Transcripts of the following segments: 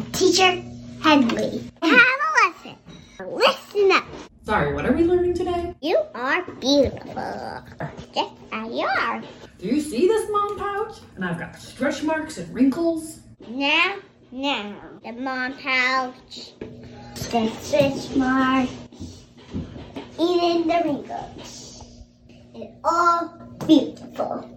my teacher, Henry. Have a lesson. Listen up. Sorry, what are we learning today? You are beautiful. Just as you are. Do you see this mom pouch? And I've got stretch marks and wrinkles. Now, now, the mom pouch, the stretch marks, even the wrinkles. It's all beautiful.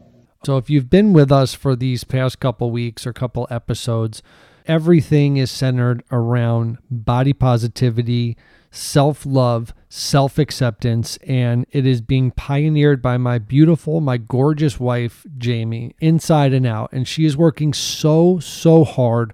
So if you've been with us for these past couple weeks or couple episodes, everything is centered around body positivity, self love, self acceptance, and it is being pioneered by my beautiful, my gorgeous wife, Jamie, inside and out. And she is working so, so hard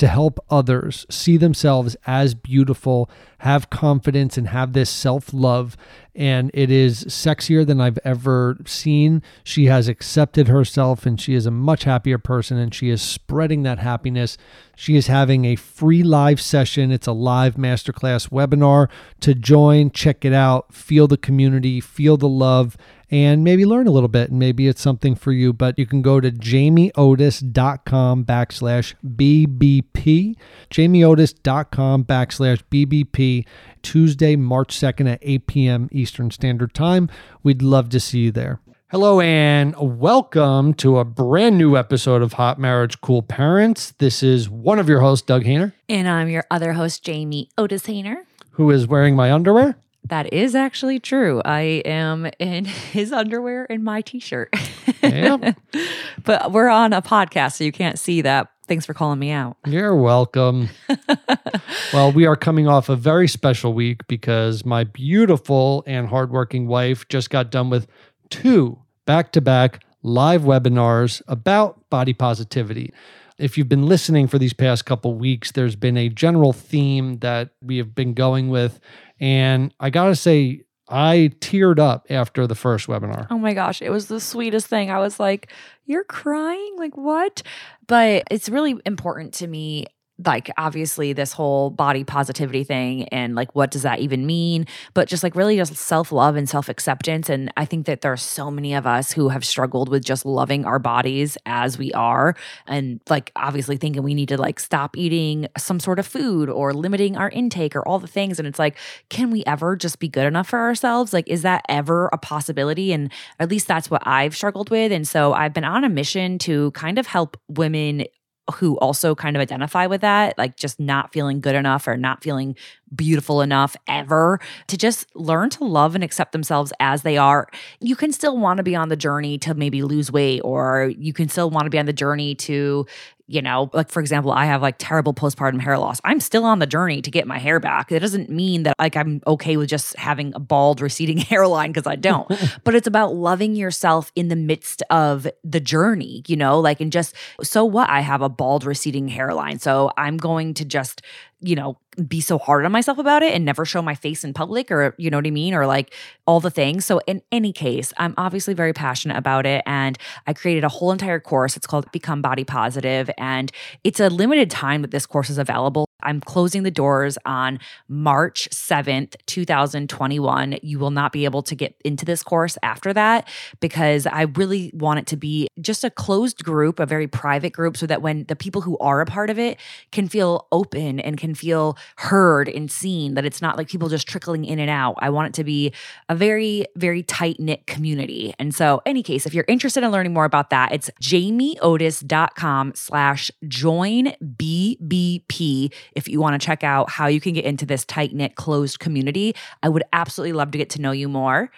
to help others see themselves as beautiful, have confidence, and have this self love. And it is sexier than I've ever seen. She has accepted herself and she is a much happier person and she is spreading that happiness. She is having a free live session. It's a live masterclass webinar to join, check it out, feel the community, feel the love and maybe learn a little bit and maybe it's something for you but you can go to jamieotis.com backslash bbp jamieotis.com backslash bbp tuesday march 2nd at 8 p.m eastern standard time we'd love to see you there Hello and welcome to a brand new episode of Hot Marriage Cool Parents. This is one of your hosts, Doug Hayner. And I'm your other host, Jamie Otis Hayner. Who is wearing my underwear? That is actually true. I am in his underwear and my t-shirt. Yeah. but we're on a podcast, so you can't see that. Thanks for calling me out. You're welcome. well, we are coming off a very special week because my beautiful and hardworking wife just got done with two back to back live webinars about body positivity. If you've been listening for these past couple weeks, there's been a general theme that we have been going with. And I got to say, I teared up after the first webinar. Oh my gosh, it was the sweetest thing. I was like, You're crying? Like, what? But it's really important to me like obviously this whole body positivity thing and like what does that even mean? But just like really just self-love and self-acceptance. And i think that there are so many of us who have struggled with just loving our bodies as we are and like obviously thinking we need to like stop eating some sort of food or limiting our intake or all the things. And it's like can we ever just be good enough for ourselves? Like is that ever a possibility? And at least that's what i've struggled with. And so i've been on a mission to kind of help women who also kind of identify with that, like just not feeling good enough or not feeling beautiful enough ever, to just learn to love and accept themselves as they are. You can still want to be on the journey to maybe lose weight, or you can still want to be on the journey to, you know, like for example, I have like terrible postpartum hair loss. I'm still on the journey to get my hair back. It doesn't mean that like I'm okay with just having a bald receding hairline because I don't. but it's about loving yourself in the midst of the journey, you know, like and just so what I have a bald receding hairline. So I'm going to just you know, be so hard on myself about it and never show my face in public or, you know what I mean? Or like all the things. So, in any case, I'm obviously very passionate about it. And I created a whole entire course. It's called Become Body Positive, And it's a limited time that this course is available. I'm closing the doors on March 7th, 2021. You will not be able to get into this course after that because I really want it to be just a closed group, a very private group, so that when the people who are a part of it can feel open and can feel heard and seen, that it's not like people just trickling in and out. I want it to be a very, very tight knit community. And so, any case, if you're interested in learning more about that, it's jamieotis.com slash join BBP if you want to check out how you can get into this tight knit, closed community. I would absolutely love to get to know you more.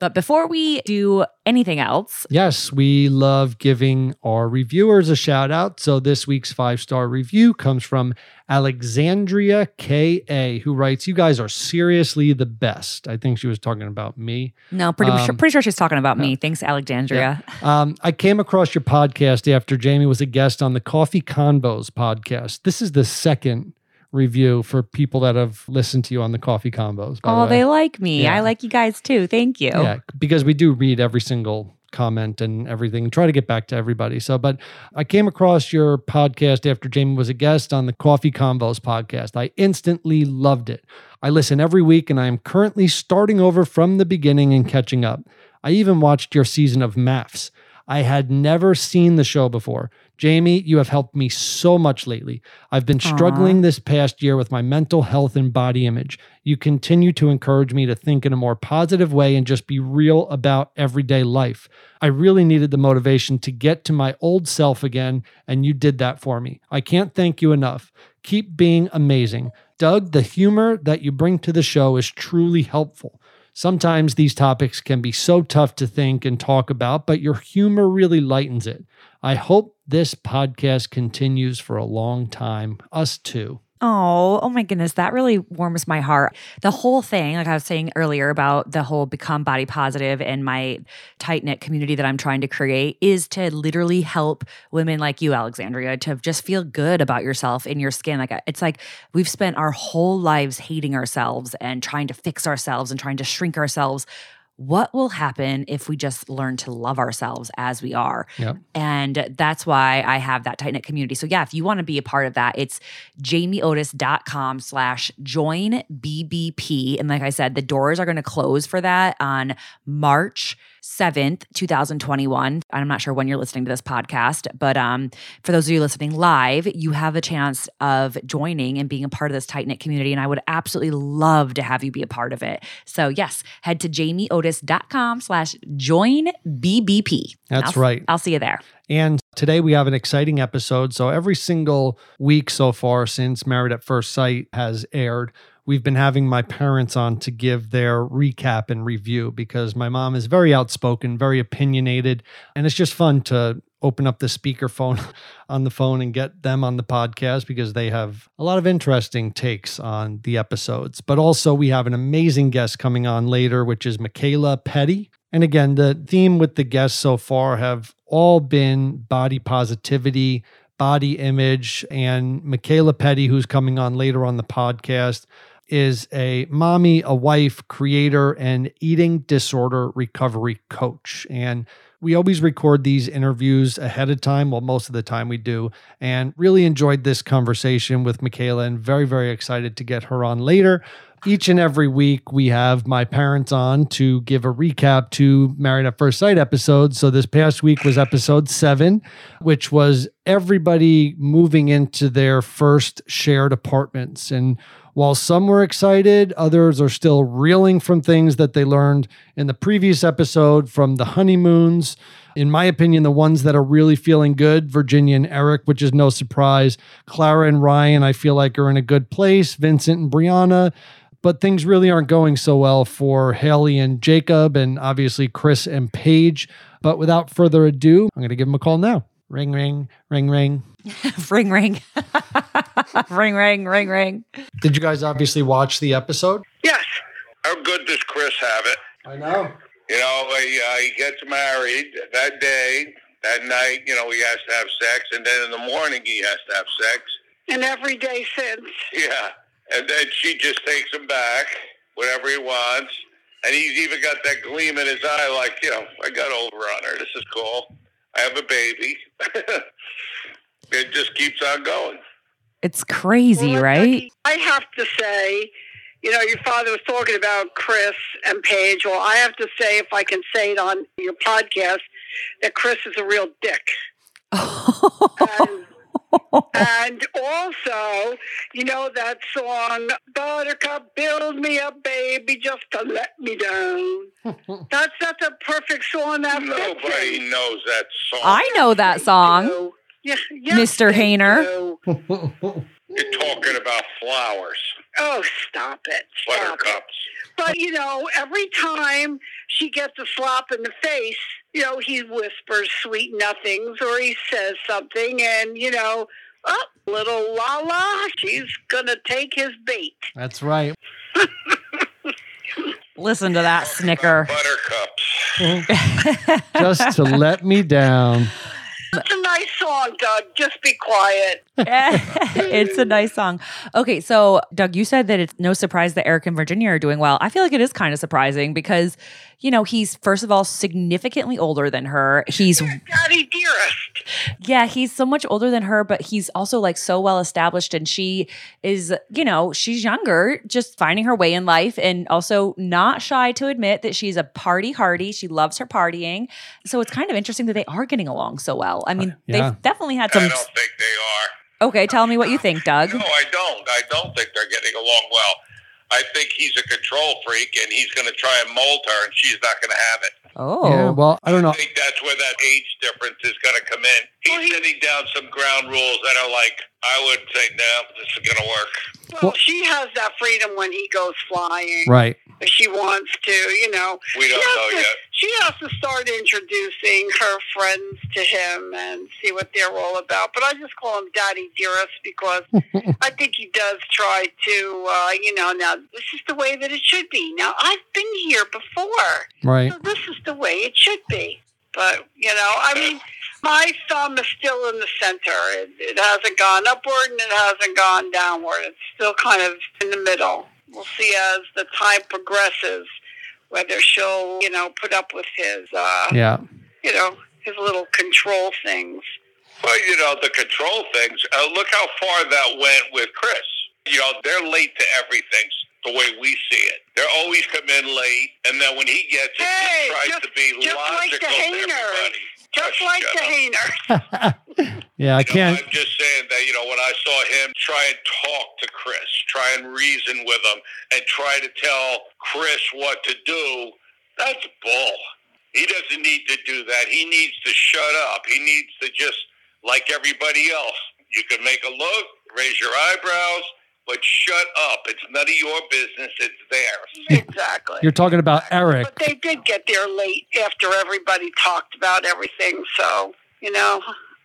But before we do anything else, yes, we love giving our reviewers a shout out. So this week's five star review comes from Alexandria K.A., who writes, You guys are seriously the best. I think she was talking about me. No, pretty, um, sure, pretty sure she's talking about me. Thanks, Alexandria. Yeah. Um, I came across your podcast after Jamie was a guest on the Coffee Convos podcast. This is the second review for people that have listened to you on the Coffee Convos. Oh, the they like me. Yeah. I like you guys too. Thank you. Yeah, because we do read every single comment and everything try to get back to everybody so but i came across your podcast after jamie was a guest on the Coffee Convos podcast i instantly loved it i listen every week and i am currently starting over from the beginning and catching up i even watched your season of MAFS i had never seen the show before Jamie, you have helped me so much lately. I've been struggling this past year with my mental health and body image. You continue to encourage me to think in a more positive way and just be real about everyday life. I really needed the motivation to get to my old self again, and you did that for me. I can't thank you enough. Keep being amazing. Doug, the humor that you bring to the show is truly helpful. Sometimes these topics can be so tough to think and talk about, but your humor really lightens it. I hope this podcast continues for a long time. Us too. Oh, oh my goodness, that really warms my heart. The whole thing, like I was saying earlier about the whole become body positive and my tight knit community that I'm trying to create is to literally help women like you, Alexandria, to just feel good about yourself in your skin. Like uh, it's like we've spent our whole lives hating ourselves and trying to fix ourselves and trying to shrink ourselves what will happen if we just learn to love ourselves as we are? Yep. And that's why I have that tight knit community. So yeah, if you want to be a part of that, it's jamieotis.com slash join BBP. And like I said, the doors are going to close for that on March 7th, 2021. I'm not sure when you're listening to this podcast, but um, for those of you listening live, you have a chance of joining and being a part of this tight knit community. And I would absolutely love to have you be a part of it. So, yes, head to jamieotis.com slash join BBP. That's I'll- right. I'll see you there. And today we have an exciting episode. So every single week so far since Married at First Sight has aired, we've been having my parents on to give their recap and review because my mom is very outspoken, very opinionated, and it's just fun to open up the speakerphone on the phone and get them on the podcast because they have a lot of interesting takes on the episodes. But also we have an amazing guest coming on later which is Michaela Petty. And again, the theme with the guests so far have all been body positivity, body image, and Michaela Petty, who's coming on later on the podcast, is a mommy, a wife, creator, and eating disorder recovery coach. And we always record these interviews ahead of time. Well, most of the time we do. And really enjoyed this conversation with Michaela and very, very excited to get her on later. Each and every week, we have my parents on to give a recap to Married at First Sight episodes. So this past week was episode seven, which was everybody moving into their first shared apartments. And while some were excited, others are still reeling from things that they learned in the previous episode from the honeymoons. In my opinion, the ones that are really feeling good, Virginia and Eric, which is no surprise. Clara and Ryan, I feel like are in a good place. Vincent and Brianna, but things really aren't going so well for Haley and Jacob, and obviously Chris and Paige. But without further ado, I'm going to give them a call now. Ring, ring, ring, ring. ring, ring. ring, ring, ring, ring. Did you guys obviously watch the episode? Yes. How good does Chris have it? I know. You know, he, uh, he gets married that day, that night, you know, he has to have sex, and then in the morning he has to have sex. And every day since. Yeah. And then she just takes him back, whatever he wants. And he's even got that gleam in his eye, like, you know, I got over on her. This is cool. I have a baby. it just keeps on going. It's crazy, Well, right? I have to say, you know, your father was talking about Chris and Paige. Well, I have to say, if I can say it on your podcast, that Chris is a real dick. And, and also, you know that song, Buttercup, build me a baby just to let me down. that's that's a perfect song. That fits Nobody it. knows that song. I know that They song. Do. Yeah, Mr. they Hayner. do. You're talking about flowers, Oh, stop it. Stop it. buttercups. But, you know, every time she gets a slap in the face, you know, he whispers sweet nothings or he says something and, you know, oh, little Lala, she's going to take his bait. That's right. Listen to that snicker. Buttercups. Just to let me down. It's a nice song, Doug. Just be quiet. it's a nice song. Okay, so Doug, you said that it's no surprise that Eric and Virginia are doing well. I feel like it is kind of surprising because you know, he's first of all significantly older than her. He's Daddy dearest. yeah, he's so much older than her, but he's also like so well established and she is, you know, she's younger, just finding her way in life and also not shy to admit that she's a party hardy. She loves her partying. So it's kind of interesting that they are getting along so well. I mean, uh, yeah. they've definitely had I some don't think they are. Okay, tell me what you think, Doug. No, I don't. I don't think they're getting along well. I think he's a control freak, and he's going to try and mold her, and she's not going to have it. Oh. Yeah, well, I don't know. I think that's where that age difference is going to come in. He's Well, he- setting down some ground rules that are like, I would say, no, this is going to work. Well, Well- she has that freedom when he goes flying. Right. If she wants to, you know. We don't know to, yet. She has to start introducing her friends to him and see what they're all about. But I just call him Daddy Dearest because I think he does try to, uh, you know, now this is the way that it should be. Now, I've been here before. Right. So this is the way it should be. But, you know, I mean, my thumb is still in the center. It, it hasn't gone upward and it hasn't gone downward. It's still kind of in the middle. We'll see as the time progresses whether she'll, you know, put up with his, uh, Yeah. you know, his little control things. Well, you know, the control things, uh, look how far that went with Chris. You know, they're late to everything the way we see it. They're always come in late, and then when he gets it, Hey, he tries just- to be just like logical the to everybody. Just like shut the up. Hayner. Yeah, I You know, can't. I'm just saying that, you know, when I saw him try and talk to Chris, try and reason with him, and try to tell Chris what to do, that's bull. He doesn't need to do that. He needs to shut up. He needs to just, like everybody else, you can make a look, raise your eyebrows, but shut up. It's none of your business. It's theirs. exactly. You're talking about Eric. But they did get there late after everybody talked about everything. So, you know,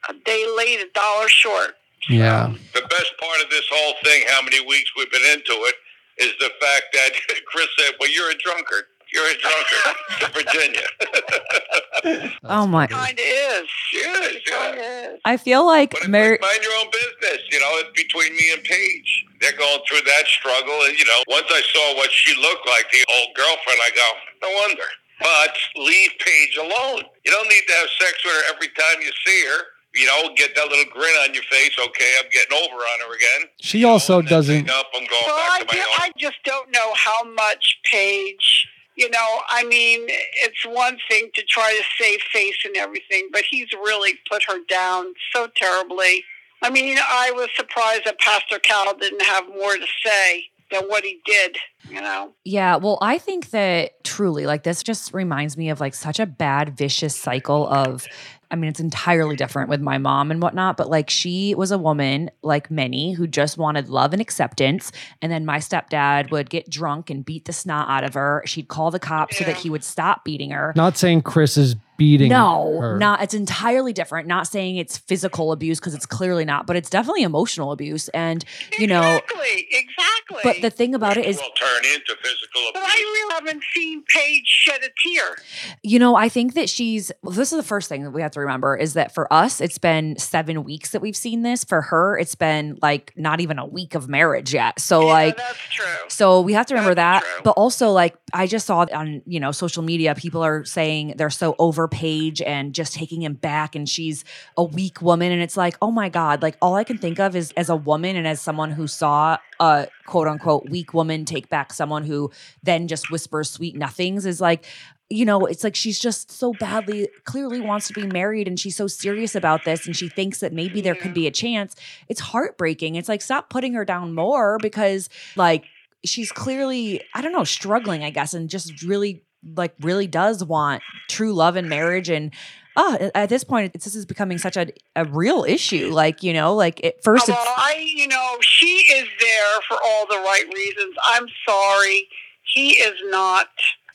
a day late, a dollar short. Yeah. The best part of this whole thing, how many weeks we've been into it, is the fact that Chris said, well, you're a drunkard. You're a drunkard to Virginia. Oh my. Kind of is. Yes, It kind yeah. of is. I feel like Mary like, mind your own business. You know, it's between me and Paige. They're going through that struggle. And, you know, once I saw what she looked like, the old girlfriend, I go, no wonder. But leave Paige alone. You don't need to have sex with her every time you see her. You know, get that little grin on your face. Okay, I'm getting over on her again. She You know, also and then say, doesn't. Nope, I'm going Well, I, back to my ju- I just don't know how much Paige, you know, I mean, it's one thing to try to save face and everything, but he's really put her down so terribly. I mean, I was surprised that Pastor Cal didn't have more to say than what he did, you know. Yeah, well, I think that truly, like, this just reminds me of like such a bad, vicious cycle of. I mean, it's entirely different with my mom and whatnot, but like, she was a woman, like many, who just wanted love and acceptance. And then my stepdad would get drunk and beat the snot out of her. She'd call the cops so that he would stop beating her. Not saying Chris is beating No, her. not. It's entirely different. Not saying it's physical abuse because it's clearly not, but it's definitely emotional abuse. And you know, Exactly, exactly. but the thing about it is, will turn into physical But. I really haven't seen Paige shed a tear. you know, I think that she's. Well, this is the first thing that we have to remember is that for us, it's been seven weeks that we've seen this. For her, it's been like not even a week of marriage yet. So yeah, like. that's true. So we have to remember That's that. true. But also like I just saw on, you know, social media, people are saying they're so over Paige and just taking him back and she's a weak woman. And it's like, oh my God, like all I can think of is as a woman and as someone who saw a quote unquote weak woman take back someone who then just whispers sweet nothings is like, you know, it's like she's just so badly clearly wants to be married and she's so serious about this and she thinks that maybe there could be a chance. It's heartbreaking. It's like stop putting her down more because like she's clearly I don't know struggling I guess and just really like really does want true love and marriage and oh at this point it's, this is becoming such a, a real issue like you know like at uh, first well, it's I, you know, she is there for all the right reasons. I'm sorry, he is not.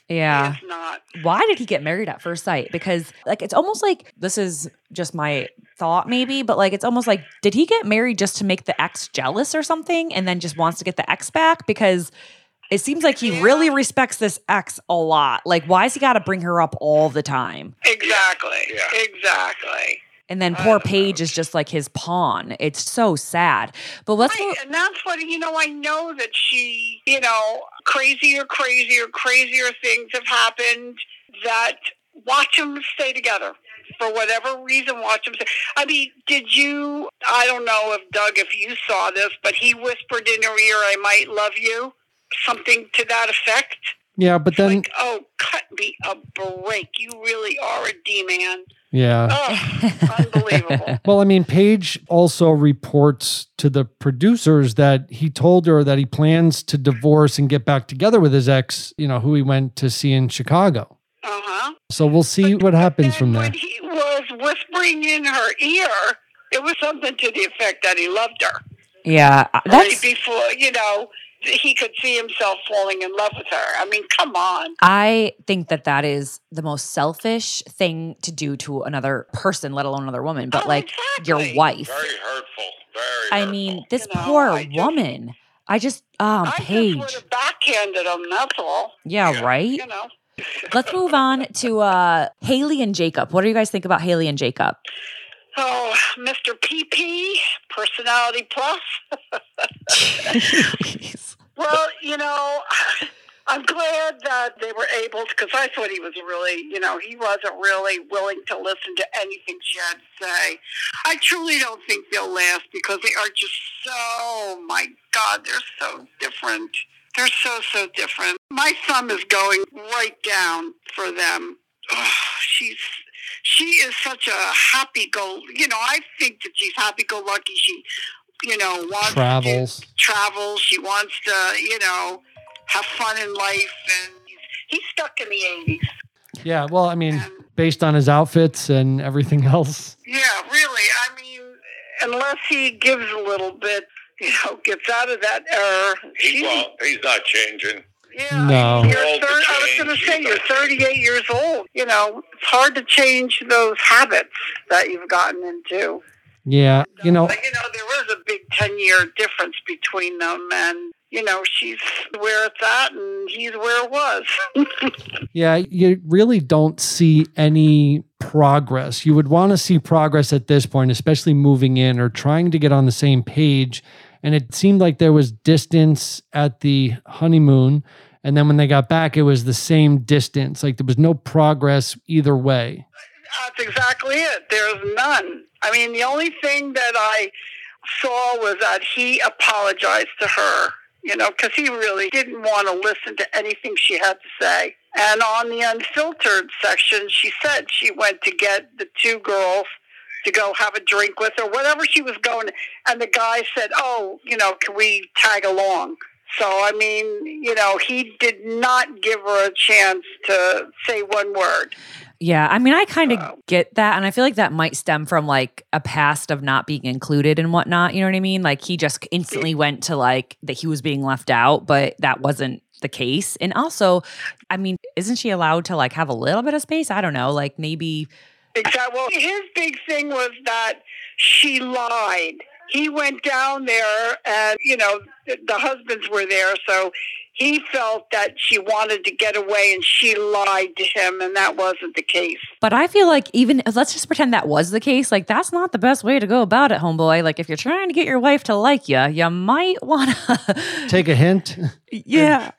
yeah He is not. why did he get married at first sight? Because like it's almost like this is just my thought maybe, but like it's almost like did he get married just to make the ex jealous or something and then just wants to get the ex back because it seems like he really respects this ex a lot. Like why has he got to bring her up all the time? Exactly. Yeah. Exactly. And then poor don't know. Paige is just like his pawn. It's so sad. But let's Right, and that's what you know. I know that she, you know, crazier, crazier, crazier things have happened. That watch them stay together for whatever reason. Watch them. Stay. I mean, did you? I don't know if Doug, if you saw this, but he whispered in her ear, "I might love you," something to that effect. Yeah, but then like, oh, cut me a break! You really are a D man. yeah. Oh, unbelievable. Well, I mean, Paige also reports to the producers that he told her that he plans to divorce and get back together with his ex, you know, who he went to see in Chicago. Uh huh. So we'll see what happens from there. When he was whispering in her ear, it was something to the effect that he loved her. Yeah, that's before you know he could see himself falling in love with her. I mean, come on. I think that that is the most selfish thing to do to another person, let alone another woman. But Oh, like your wife. Very hurtful. Very. I hurtful. mean, this You know, poor I just- woman. I just um I just Paige. would have backhanded him. That's all. Yeah, Yeah. right. You know. Let's move on to uh Haley and Jacob. What do you guys think about Haley and Jacob? Oh, Mr. PP, personality plus. Well, you know, I'm glad that they were able to, because I thought he was really, you know, he wasn't really willing to listen to anything she had to say. I truly don't think they'll last because they are just so, my God, they're so different. They're so, so different. My thumb is going right down for them. Oh, she's, she is such a happy-go, you know, I think that she's happy-go-lucky. She, you know, wants to Travels. travel. She wants to, you know, have fun in life, and he's, he's stuck in the eighties. Yeah, well, I mean, And based on his outfits and everything else. yeah, really. I mean, unless he gives a little bit, you know, gets out of that error. he she- won't. He's not changing. Yeah, No. You're thir- I was going to say you you're 38 years old. You know, it's hard to change those habits that you've gotten into. Yeah, you know, But, you know, there was a big 10 year difference between them, and you know, she's where it's at, and he's where it was. yeah, you really don't see any progress. You would want to see progress at this point, especially moving in or trying to get on the same page. And it seemed like there was distance at the honeymoon. And then when they got back, it was the same distance. Like there was no progress either way. That's exactly it. There's none. I mean, the only thing that I saw was that he apologized to her, you know, because he really didn't want to listen to anything she had to say. And on the unfiltered section, she said she went to get the two girls to go have a drink with her, whatever she was going. And the guy said, "Oh, you know, can we tag along?" So I mean, you know, he did not give her a chance to say one word. Yeah, I mean, I kind of get that, and I feel like that might stem from like a past of not being included and whatnot. You know what I mean? Like he just instantly went to like that he was being left out, but that wasn't the case. And also, I mean, isn't she allowed to like have a little bit of space? I don't know, like maybe. Exactly. Well, his big thing was that she lied. He went down there, and you know the, the husbands were there, so he felt that she wanted to get away, and she lied to him, and that wasn't the case. But I feel like even let's just pretend that was the case. Like that's not the best way to go about it, homeboy. Like if you're trying to get your wife to like you, you might want to. Take a hint. yeah.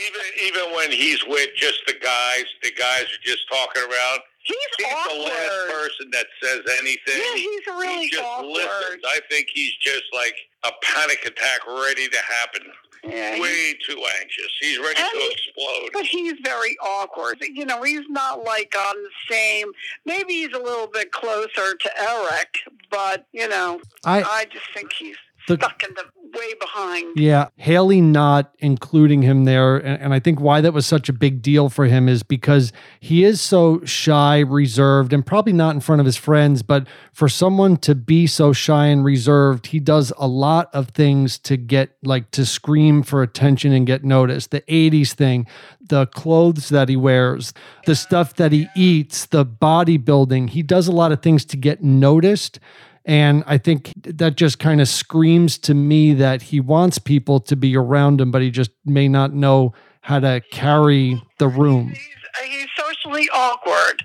Even even when he's with just the guys, the guys are just talking around. He's, He's the last person that says anything. Yeah, he's really he just awkward. listens. I think he's just like a panic attack ready to happen. Yeah, Way too anxious. He's ready to he- explode. But he's very awkward. You know, he's not like on the same. Maybe he's a little bit closer to Eric, but you know, I I just think he's The- stuck in the way behind. Yeah, Haley not including him there. And, and I think why that was such a big deal for him is because he is so shy, reserved, and probably not in front of his friends. But for someone to be so shy and reserved, he does a lot of things to get like to scream for attention and get noticed. The 80s thing, the clothes that he wears, the stuff that he eats, the bodybuilding. He does a lot of things to get noticed. And I think that just kind of screams to me that he wants people to be around him, but he just may not know how to carry the room. He's, he's socially awkward.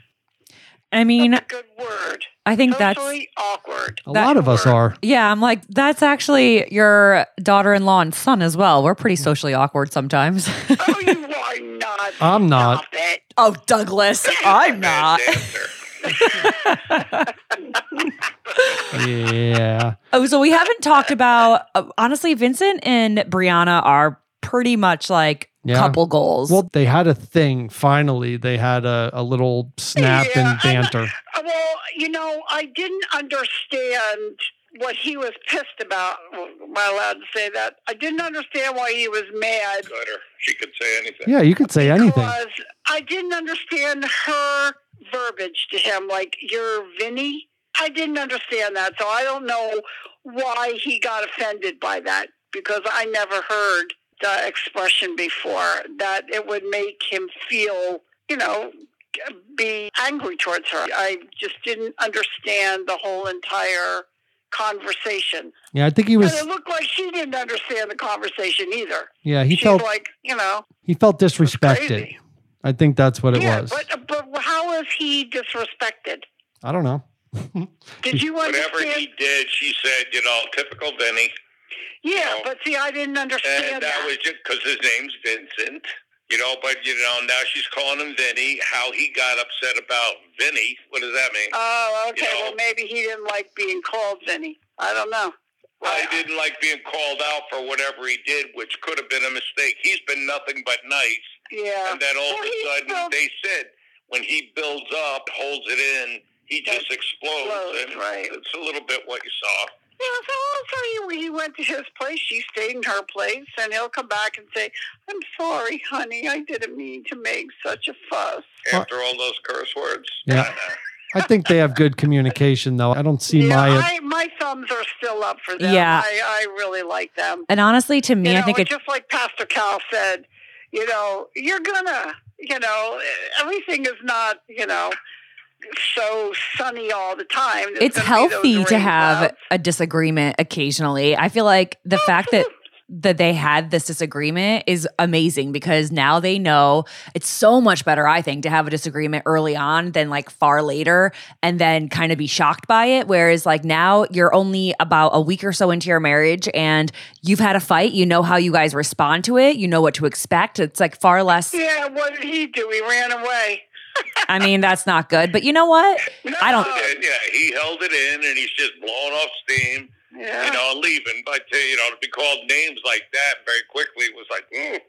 I mean, That's a good word. I think that's Socially awkward. A That lot of us are. yeah. I'm like, that's actually your daughter-in-law and son as well. We're pretty socially awkward sometimes. Oh, you are not. I'm not. Stop it. oh, Douglas, I'm not. Yeah. Oh, so we haven't talked about uh, honestly, Vincent and Brianna are pretty much like Yeah. couple goals. Well, they had a thing. Finally, they had a, a little snap Yeah, and banter. Well, you know, I didn't understand what he was pissed about. Am I allowed to say that? I didn't understand why he was mad. Let her. She could say anything. Yeah, you could say anything. Because I didn't understand her verbiage to him, like, you're Vinny. I didn't understand that, so I don't know why he got offended by that because I never heard the expression before that it would make him feel, you know, be angry towards her. I just didn't understand the whole entire conversation. Yeah, I think he And was. it looked like she didn't understand the conversation either. Yeah, he She's felt like, you know, he felt disrespected. I think that's what it yeah, was. but but how is he disrespected? I don't know. Did you Whatever he did, she said, you know, typical Vinny. Yeah, No. but see, I didn't understand And that was just because his name's Vincent. You know, but you know, now she's calling him Vinny. How he got upset about Vinny? What does that mean? Oh, okay. you know. well, maybe he didn't like being called Vinny. I don't know. I didn't like being called out for whatever he did, which could have been a mistake. He's been nothing but nice, Yeah. and then all Well, of a sudden they said when he builds up, holds it in, he just explodes, explodes, and right. it's a little bit what you saw. Yeah, so also he, he went to his place. She stayed in her place, and he'll come back and say, "I'm sorry, honey. I didn't mean to make such a fuss." After all those curse words, Yeah. I think they have good communication, though. I don't see yeah, Maya. I, my thumbs are still up for them. Yeah. I, I really like them. and honestly, to me, you know, I think it. just like Pastor Cal said, you know, you're gonna, you know, everything is not, you know, so sunny all the time. There's It's gonna be those healthy to have clouds. a disagreement occasionally. I feel like the fact that that they had this disagreement is amazing because now they know it's so much better i think to have a disagreement early on than like far later and then kind of be shocked by it whereas like now you're only about a week or so into your marriage and you've had a fight you know how you guys respond to it you know what to expect it's like far less Yeah, what did he do? He ran away. I mean that's not good but you know what I don't- And yeah, he held it in, and he's just blowing off steam. Yeah. you know, leaving. But uh, you know, to be called names like that very quickly was like, mm.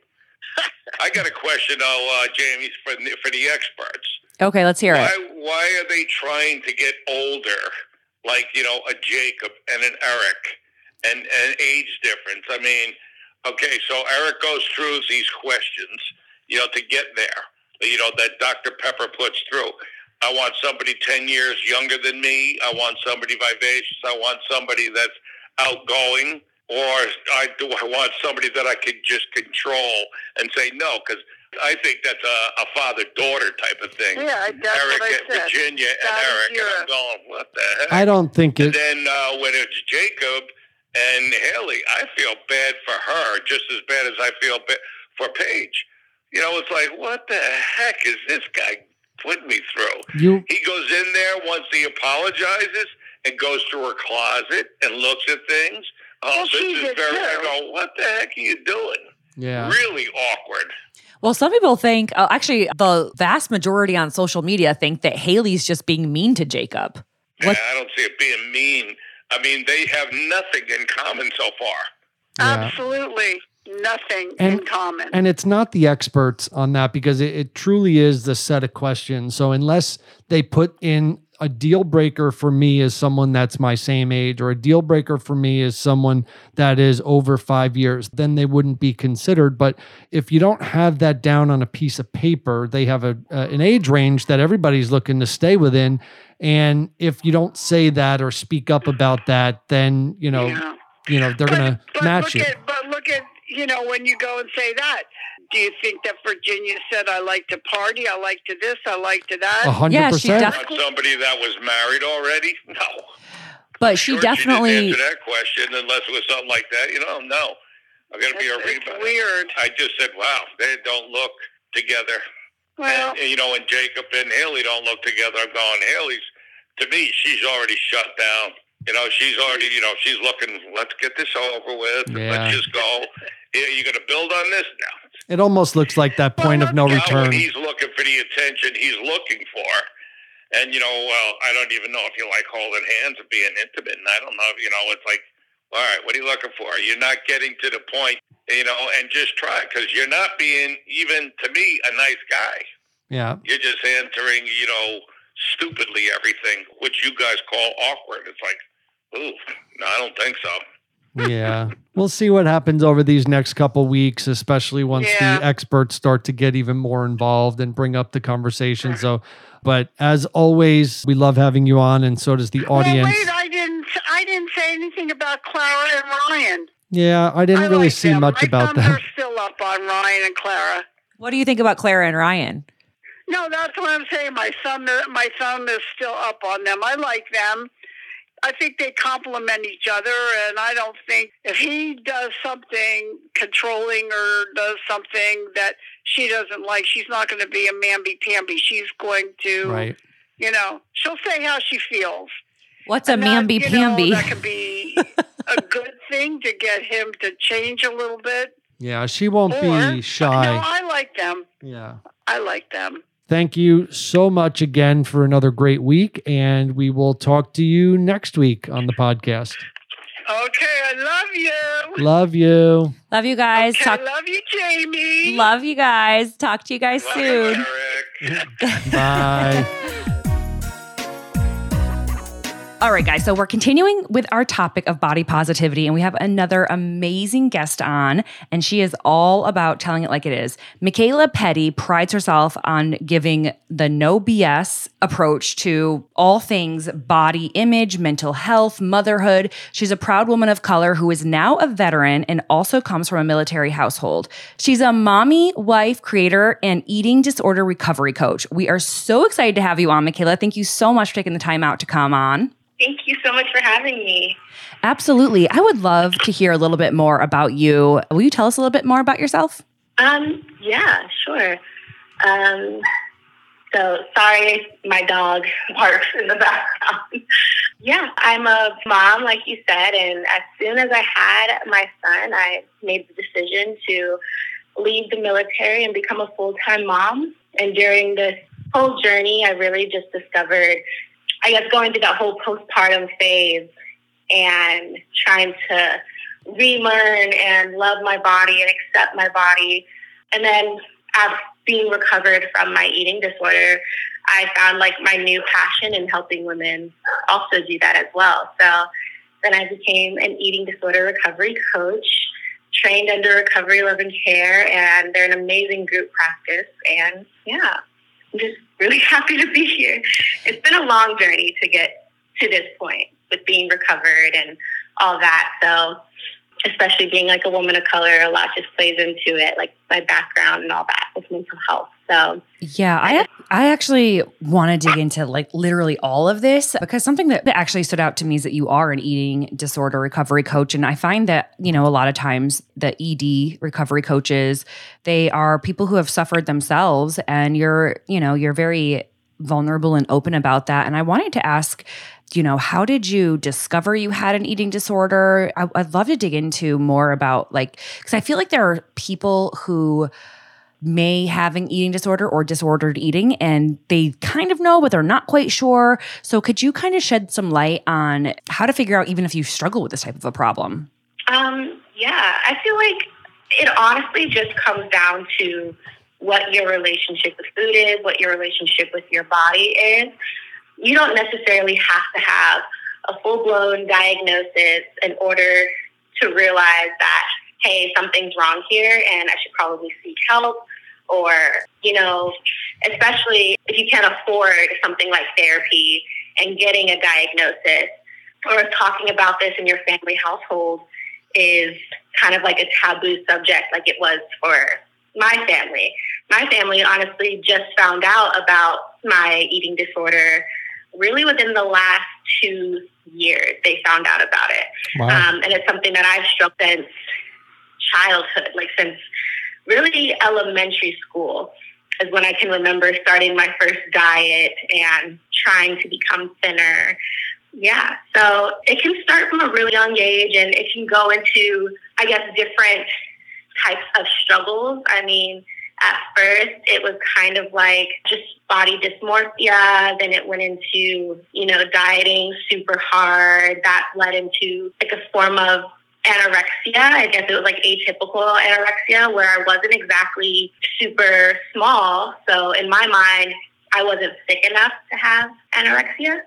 I got a question, though, uh, Jamie, for the, for the experts. okay let's hear it Why why are they trying to get older, like you know, a Jacob and an Eric, and an age difference? I mean, okay, so Eric goes through these questions, you know, to get there. You know that Dr. Pepper puts through. I want somebody 10 years younger than me. I want somebody vivacious. I want somebody that's outgoing. Or I do I want somebody that I could just control and say no, because I think that's a, a father daughter type of thing. Yeah, that's Eric what I and said. Virginia and That is Eric, your- and I'm going, what the heck? I don't think it. and then uh, when it's Jacob and Haley, I feel bad for her just as bad as I feel ba- for Paige. You know, it's like, what the heck is this guy putting me through? You He goes in there once he apologizes and goes to her closet and looks at things. Oh, Well, this is did very. I go, what the heck are you doing? yeah. Really awkward. Well, some people think, uh, actually, the vast majority on social media think that Haley's just being mean to Jacob. Yeah, I don't see it being mean. I mean, they have nothing in common so far. Yeah. Absolutely nothing And- in common. And it's not the experts on that because it, it truly is the set of questions. So unless they put in a deal breaker for me as someone that's my same age, or a deal breaker for me as someone that is over five years, then they wouldn't be considered. But if you don't have that down on a piece of paper, they have a uh, an age range that everybody's looking to stay within. And if you don't say that or speak up about that, then you know Yeah. you know they're gonna but match you. At, but look at you know when you go and say that. Do you think that Virginia said, "I like to party, I like to this, I like to that"? A hundred Yeah, she percent. def- somebody that was married already? No. But she Sure, definitely, She didn't answer that question unless it was something like that. You know, no. I'm going to be a It's, it's rebound. weird. I just said, wow, they don't look together. Well, and, you know, when Jacob and Haley don't look together, I'm going, Haley's, to me, she's already shut down. You know, she's already, you know, she's looking, let's get this over with. Yeah. Let's just go. Yeah, you going to build on this? No. It almost looks like that point of no return. he's looking for the attention he's looking for. And, you know, well, I don't even know if you like holding hands and being intimate. And I don't know, you know, it's like, all right, what are you looking for? You're not getting to the point, you know, and just try because you're not being, even to me, a nice guy. Yeah. You're just answering, you know, stupidly everything, which you guys call awkward. It's like, ooh, no, I don't think so. yeah. We'll see what happens over these next couple weeks, especially once Yeah. the experts start to get even more involved and bring up the conversation. So, but as always, we love having you on, and so does the well, audience. wait, I didn't. I didn't say anything about Clara and Ryan. yeah, I didn't I really like see them. much My about thumbs them. are still up on Ryan and Clara. What do you think about Clara and Ryan? No, that's what I'm saying. My son, my thumb is still up on them. I like them. I think they complement each other, and I don't think if he does something controlling or does something that she doesn't like, she's not going to be a mamby pamby. She's going to, Right. you know, she'll say how she feels. What's a And that, mamby you know, pamby? that could be a good thing to get him to change a little bit. Yeah, she won't Or, be No, shy. I like them. Yeah. I like them. Thank you so much again for another great week, and we will talk to you next week on the podcast. Okay, I love you. Love you. Love you guys. Okay, Talk. love you, Jamie. Love you guys. Talk to you guys Love you, soon. Eric. Bye. All right, guys. So we're continuing with our topic of body positivity, and we have another amazing guest on, and she is all about telling it like it is. Michaela Petty prides herself on giving the no BS approach to all things body image, mental health, motherhood. She's a proud woman of color who is now a veteran and also comes from a military household. She's a mommy, wife, creator, and eating disorder recovery coach. We are so excited to have you on, Michaela. Thank you so much for taking the time out to come on. Thank you so much for having me. Absolutely. I would love to hear a little bit more about you. Will you tell us a little bit more about yourself? Um, yeah, sure. Um, so sorry, my dog barks in the background. yeah, I'm a mom, like you said, and as soon as I had my son, I made the decision to leave the military and become a full time mom. And during this whole journey, I really just discovered, I guess, going through that whole postpartum phase and trying to relearn and love my body and accept my body. And then after being recovered from my eating disorder, I found like my new passion in helping women also do that as well. So then I became an eating disorder recovery coach, trained under Recovery Love and Care, and they're an amazing group practice. And yeah, I'm just really happy to be here. It's been a long journey to get to this point with being recovered and all that. So especially being like a woman of color, a lot just plays into it, like my background and all that with mental health. So Yeah, I I actually want to dig into like literally all of this because something that that actually stood out to me is that you are an eating disorder recovery coach and I find that, you know, a lot of times the ED recovery coaches, they are people who have suffered themselves and you're, you know, you're very vulnerable and open about that and I wanted to ask you know, how did you discover you had an eating disorder? I, I'd love to dig into more about like, because I feel like there are people who may have an eating disorder or disordered eating and they kind of know, but they're not quite sure. So, could you kind of shed some light on how to figure out even if you struggle with this type of a problem? Um, yeah, I feel like it honestly just comes down to what your relationship with food is, what your relationship with your body is. You don't necessarily have to have a full blown diagnosis in order to realize that, hey, something's wrong here and I should probably seek help. Or, you know, especially if you can't afford something like therapy and getting a diagnosis or talking about this in your family household is kind of like a taboo subject, like it was for my family. My family honestly just found out about my eating disorder really within the last two years. They found out about it. Wow. Um, and it's something that I've struggled since childhood, like since really elementary school. is when I can remember starting my first diet and trying to become thinner. Yeah, so it can start from a really young age and it can go into, I guess, different types of struggles. I mean, at first it was kind of like just body dysmorphia. Then it went into you know dieting super hard. That led into like a form of anorexia. I guess it was like atypical anorexia where i wasn't exactly super small. So in my mind i wasn't thick enough to have anorexia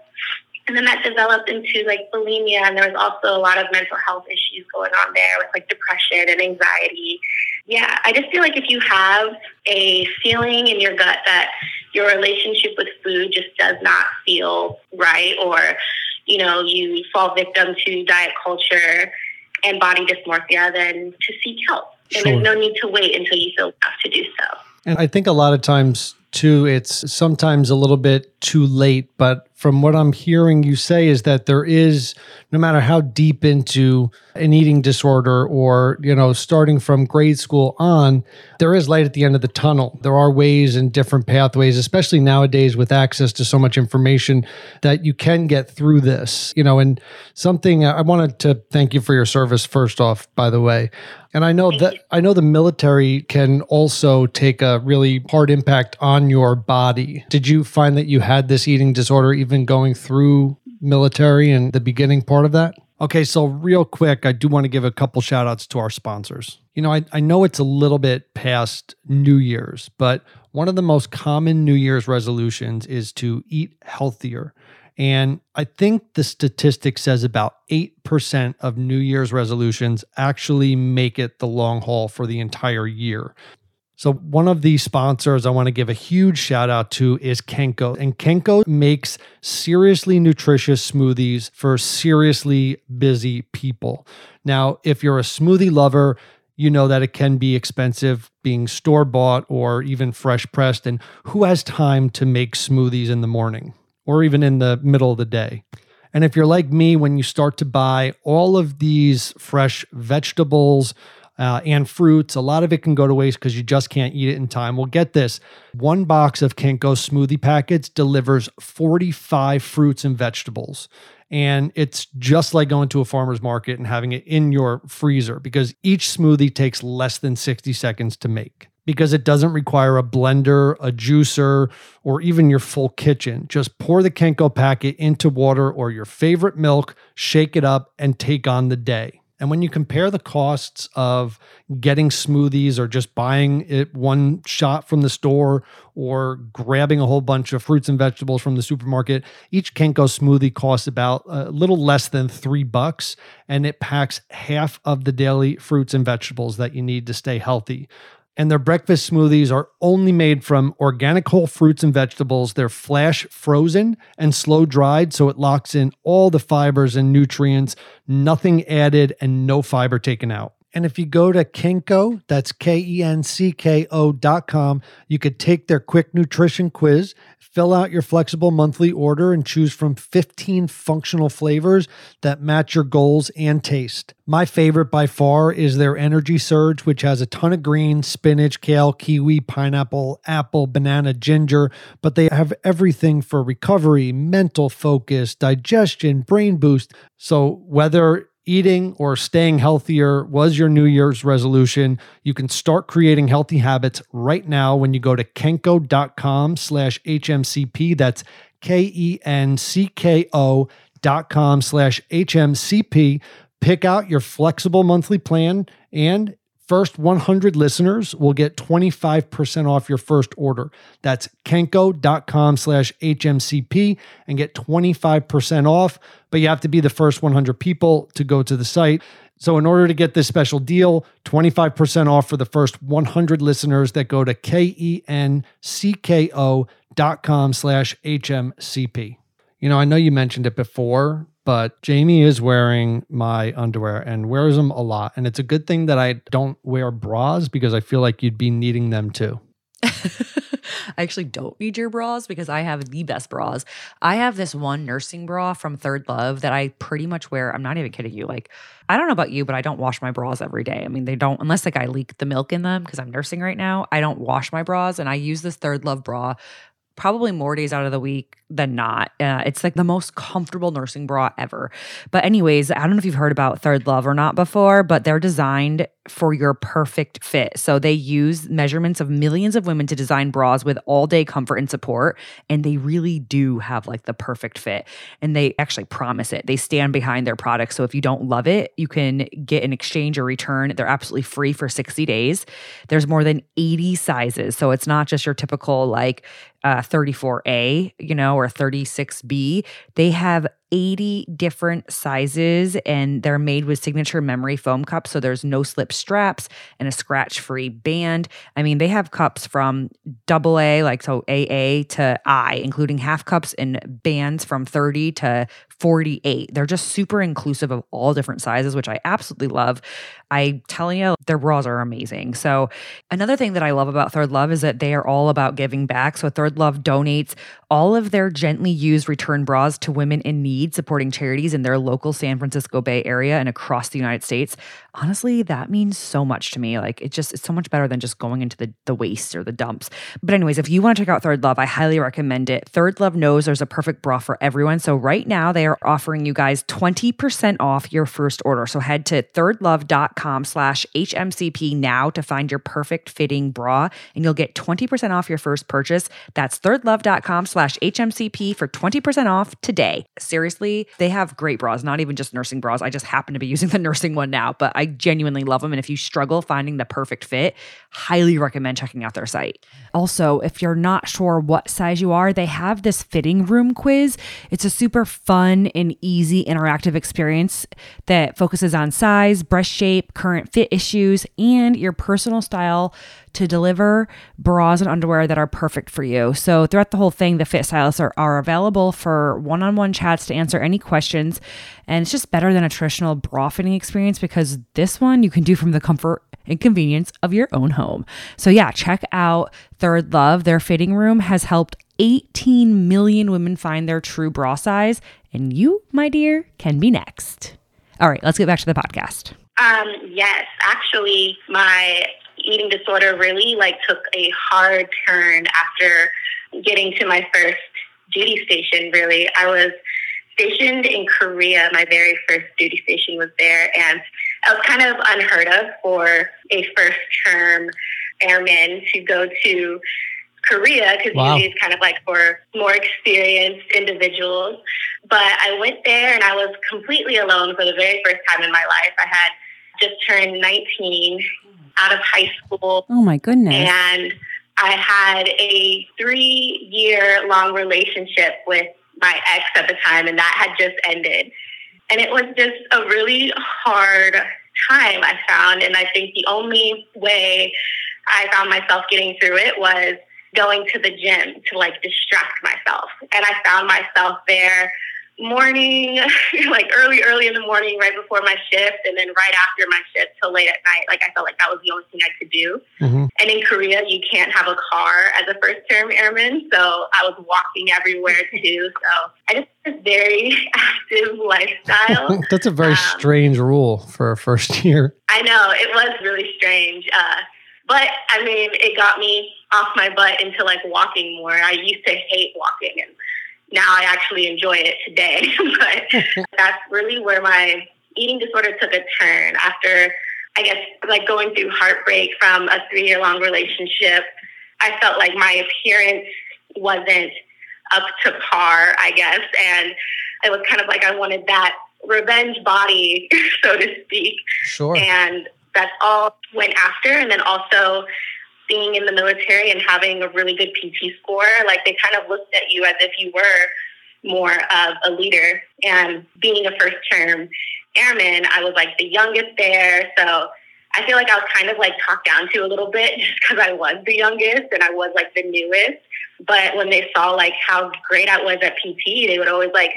and then that developed into like bulimia and there was also a lot of mental health issues going on there with like depression and anxiety yeah, I just feel like if you have a feeling in your gut that your relationship with food just does not feel right, or you know, you fall victim to diet culture and body dysmorphia, then to seek help. And Sure. there's no need to wait until you feel enough to do so. And I think a lot of times too, it's sometimes a little bit too late. But from what I'm hearing you say is that there is, no matter how deep into an eating disorder or, you know, starting from grade school on, there is light at the end of the tunnel. There are ways and different pathways, especially nowadays with access to so much information that you can get through this, you know, and something I wanted to thank you for your service first off, by the way. And I know that I know the military can also take a really hard impact on your body. Did you find that you had this eating disorder even going through military and the beginning part of that? Okay, so real quick, I do want to give a couple shout outs to our sponsors. You know, I, I know it's a little bit past New Year's, but one of the most common New Year's resolutions is to eat healthier. And I think the statistic says about 8% of New Year's resolutions actually make it the long haul for the entire year. So, one of the sponsors I want to give a huge shout out to is Kencko. And Kencko makes seriously nutritious smoothies for seriously busy people. Now, if you're a smoothie lover, you know that it can be expensive being store bought or even fresh pressed. And who has time to make smoothies in the morning or even in the middle of the day? And if you're like me, when you start to buy all of these fresh vegetables, uh, and fruits. A lot of it can go to waste because you just can't eat it in time. Well, get this one box of Kencko smoothie packets delivers 45 fruits and vegetables. And it's just like going to a farmer's market and having it in your freezer because each smoothie takes less than 60 seconds to make because it doesn't require a blender, a juicer, or even your full kitchen. Just pour the Kencko packet into water or your favorite milk, shake it up, and take on the day. And when you compare the costs of getting smoothies or just buying it one shot from the store or grabbing a whole bunch of fruits and vegetables from the supermarket, each Kencko smoothie costs about a little less than three bucks and it packs half of the daily fruits and vegetables that you need to stay healthy. And their breakfast smoothies are only made from organic whole fruits and vegetables. They're flash frozen and slow dried, so it locks in all the fibers and nutrients, nothing added and no fiber taken out. And if you go to Kencko, that's K E N C K O dot com, you could take their quick nutrition quiz, fill out your flexible monthly order, and choose from 15 functional flavors that match your goals and taste. My favorite by far is their Energy Surge, which has a ton of green, spinach, kale, kiwi, pineapple, apple, banana, ginger, but they have everything for recovery, mental focus, digestion, brain boost. So whether eating or staying healthier was your New Year's resolution, you can start creating healthy habits right now when you go to kencko.com slash HMCP. That's K-E-N-C-K-O dot com slash HMCP. Pick out your flexible monthly plan and First 100 listeners will get 25% off your first order. That's kencko.com slash HMCP and get 25% off. But you have to be the first 100 people to go to the site. So, in order to get this special deal, 25% off for the first 100 listeners that go to E K-E-N-C-K-O dot com slash HMCP. You know, I know you mentioned it before, but Jamie is wearing my underwear and wears them a lot. And it's a good thing that I don't wear bras because I feel like you'd be needing them too. I actually don't need your bras because I have the best bras. I have this one nursing bra from Third Love that I pretty much wear. I'm not even kidding you. Like, I don't know about you, but I don't wash my bras every day. I mean, they don't, unless like I leak the milk in them because I'm nursing right now. I don't wash my bras and I use this Third Love bra probably more days out of the week than not. Uh, it's like the most comfortable nursing bra ever. But, anyways, I don't know if you've heard about Third Love or not before, but they're designed for your perfect fit. So they use measurements of millions of women to design bras with all day comfort and support. And they really do have like the perfect fit. And they actually promise it. They stand behind their products. So if you don't love it, you can get an exchange or return. They're absolutely free for 60 days. There's more than 80 sizes. So it's not just your typical like uh, 34A, you know, or 36B. They have 80 different sizes and they're made with signature memory foam cups. So there's no slip straps and a scratch free band. I mean, they have cups from double A, like so AA to I, including half cups and bands from 30 to 48. They're just super inclusive of all different sizes, which I absolutely love. I telling you, their bras are amazing. So another thing that I love about Third Love is that they are all about giving back. So Third Love donates all of their gently used return bras to women in need, supporting charities in their local San Francisco Bay Area and across the United States. Honestly, that means so much to me. Like it just it's so much better than just going into the, the waste or the dumps. But anyways, if you want to check out Third Love, I highly recommend it. Third Love knows there's a perfect bra for everyone. So right now they are offering you guys 20% off your first order. So head to thirdlove.com slash HMCP now to find your perfect fitting bra and you'll get 20% off your first purchase. That's thirdlove.com slash HMCP for 20% off today. Seriously, they have great bras, not even just nursing bras. I just happen to be using the nursing one now, but I genuinely love them. And if you struggle finding the perfect fit, highly recommend checking out their site. Also, if you're not sure what size you are, they have this fitting room quiz. It's a super fun and easy interactive experience that focuses on size, breast shape, current fit issues, and your personal style to deliver bras and underwear that are perfect for you. So, throughout the whole thing, the fit stylists are, are available for one on one chats to answer any questions. And it's just better than a traditional bra fitting experience because this one you can do from the comfort and convenience of your own home. So, yeah, check out Third Love. Their fitting room has helped 18 million women find their true bra size, and you, my dear, can be next. All right, let's get back to the podcast. Um, yes, actually, my eating disorder really like took a hard turn after getting to my first duty station. Really, I was stationed in Korea. My very first duty station was there, and it was kind of unheard of for a first term airman to go to Korea because Wow. usually it's kind of like for more experienced individuals. But I went there and I was completely alone for the very first time in my life. I had just turned 19 out of high school Oh my goodness. and I had a three year long relationship with my ex at the time, and that had just ended. And it was just a really hard time, I found. And I think the only way I found myself getting through it was going to the gym to like distract myself. And I found myself there morning, like early, early in the morning, right before my shift, and then right after my shift till late at night. Like I felt like that was the only thing I could do. Mhm. And in Korea, you can't have a car as a first term airman. So I was walking everywhere too. So I just had this very active lifestyle. That's a very Um, strange rule for a first year. I know it was really strange. Uh, but I mean, it got me off my butt into like walking more. I used to hate walking and now I actually enjoy it today. but that's really where my eating disorder took a turn after, I guess, like going through heartbreak from a three year long relationship. I felt like my appearance wasn't up to par, I guess. And it was kind of like I wanted that revenge body, so to speak Sure. and that's all went after and then also being in the military and having a really good pt score like they kind of looked at you as if you were more of a leader. And being a first term airman i was like the youngest there. So i feel like i was kind of like talked down to a little bit just because i was the youngest and i was like the newest. But when they saw like how great i was at pt they would always like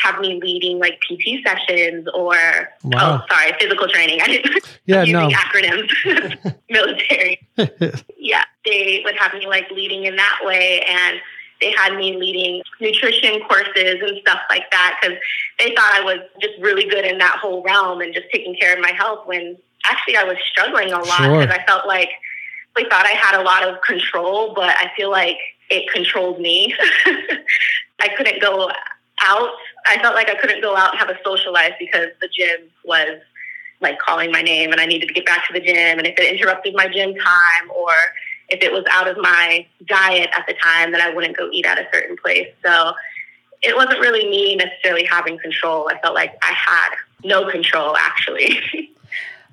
have me leading like pt sessions or oh, Wow. Oh, sorry, physical training. I didn't Yeah, no. using acronyms. Military. Yeah. they would have me like leading in that way and they had me leading nutrition courses and stuff like that because they thought I was just really good in that whole realm and just taking care of my health when actually I was struggling a lot Sure. because I felt like they thought I had a lot of control, but I feel like it controlled me. I couldn't go out. I felt like I couldn't go out and have a social life because the gym was like calling my name and I needed to get back to the gym. And if it interrupted my gym time or if it was out of my diet at the time, then I wouldn't go eat at a certain place. So it wasn't really me necessarily having control. I felt like I had no control actually.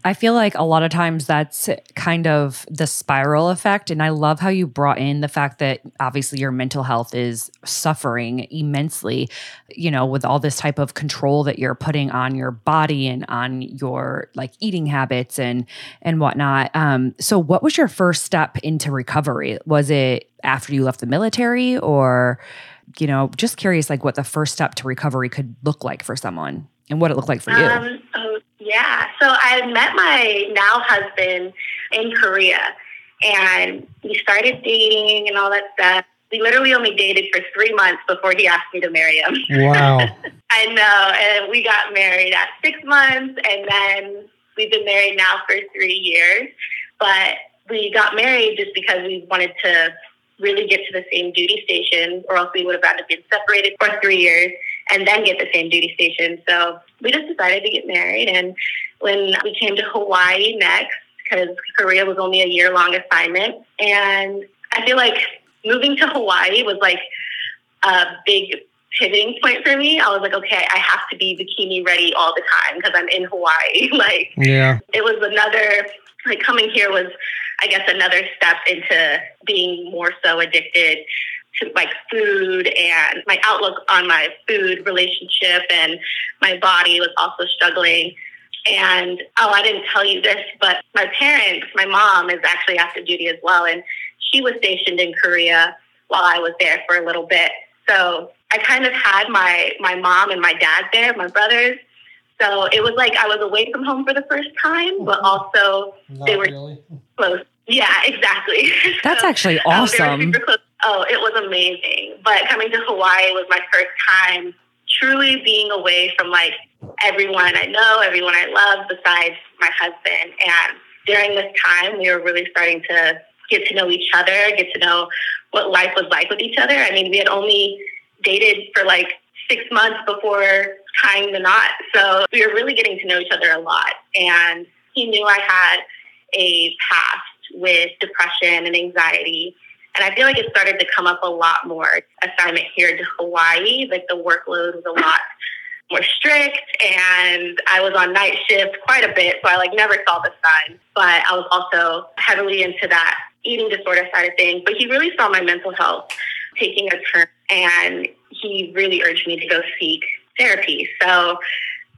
I feel like a lot of times that's kind of the spiral effect. And I love how you brought in the fact that obviously your mental health is suffering immensely, you know, with all this type of control that you're putting on your body and on your like eating habits and and whatnot. Um, so what was your first step into recovery? Was it after you left the military or, you know, just curious like what the first step to recovery could look like for someone and what it looked like for you. Um, oh, yeah. So I met my now husband in Korea and we started dating and all that stuff. We literally only dated for three months before he asked me to marry him. Wow. I know. And we got married at six months and then we've been married now for three years. But we got married just because we wanted to really get to the same duty station or else we would have had to be separated for three years and then get the same duty station. So we just decided to get married. And when we came to Hawaii next, because Korea was only a year long assignment, and I feel like moving to Hawaii was like a big pivoting point for me. I was like, okay, I have to be bikini ready all the time because I'm in Hawaii. like, Yeah. it was another like coming here was i guess another step into being more so addicted to like food and my outlook on my food relationship and my body was also struggling and oh i didn't tell you this but my parents my mom is actually active duty as well and she was stationed in korea while i was there for a little bit so i kind of had my my mom and my dad there my brothers so it was like I was away from home for the first time, but also They were- really. close. Yeah, exactly. That's So, actually um, they were awesome. super close. Oh, it was amazing. But coming to Hawaii was my first time truly being away from like everyone I know, everyone I love, besides my husband. And during this time, we were really starting to get to know each other, get to know what life was like with each other. I mean, we had only dated for like six months before tying the knot. So we were really getting to know each other a lot. And he knew I had a past with depression and anxiety. And I feel like it started to come up a lot more. Assignment here to Hawaii, like the workload was a lot more strict and I was on night shift quite a bit. So I like never saw the signs, but I was also heavily into that eating disorder side of things. But he really saw my mental health taking a turn and he really urged me to go seek therapy. So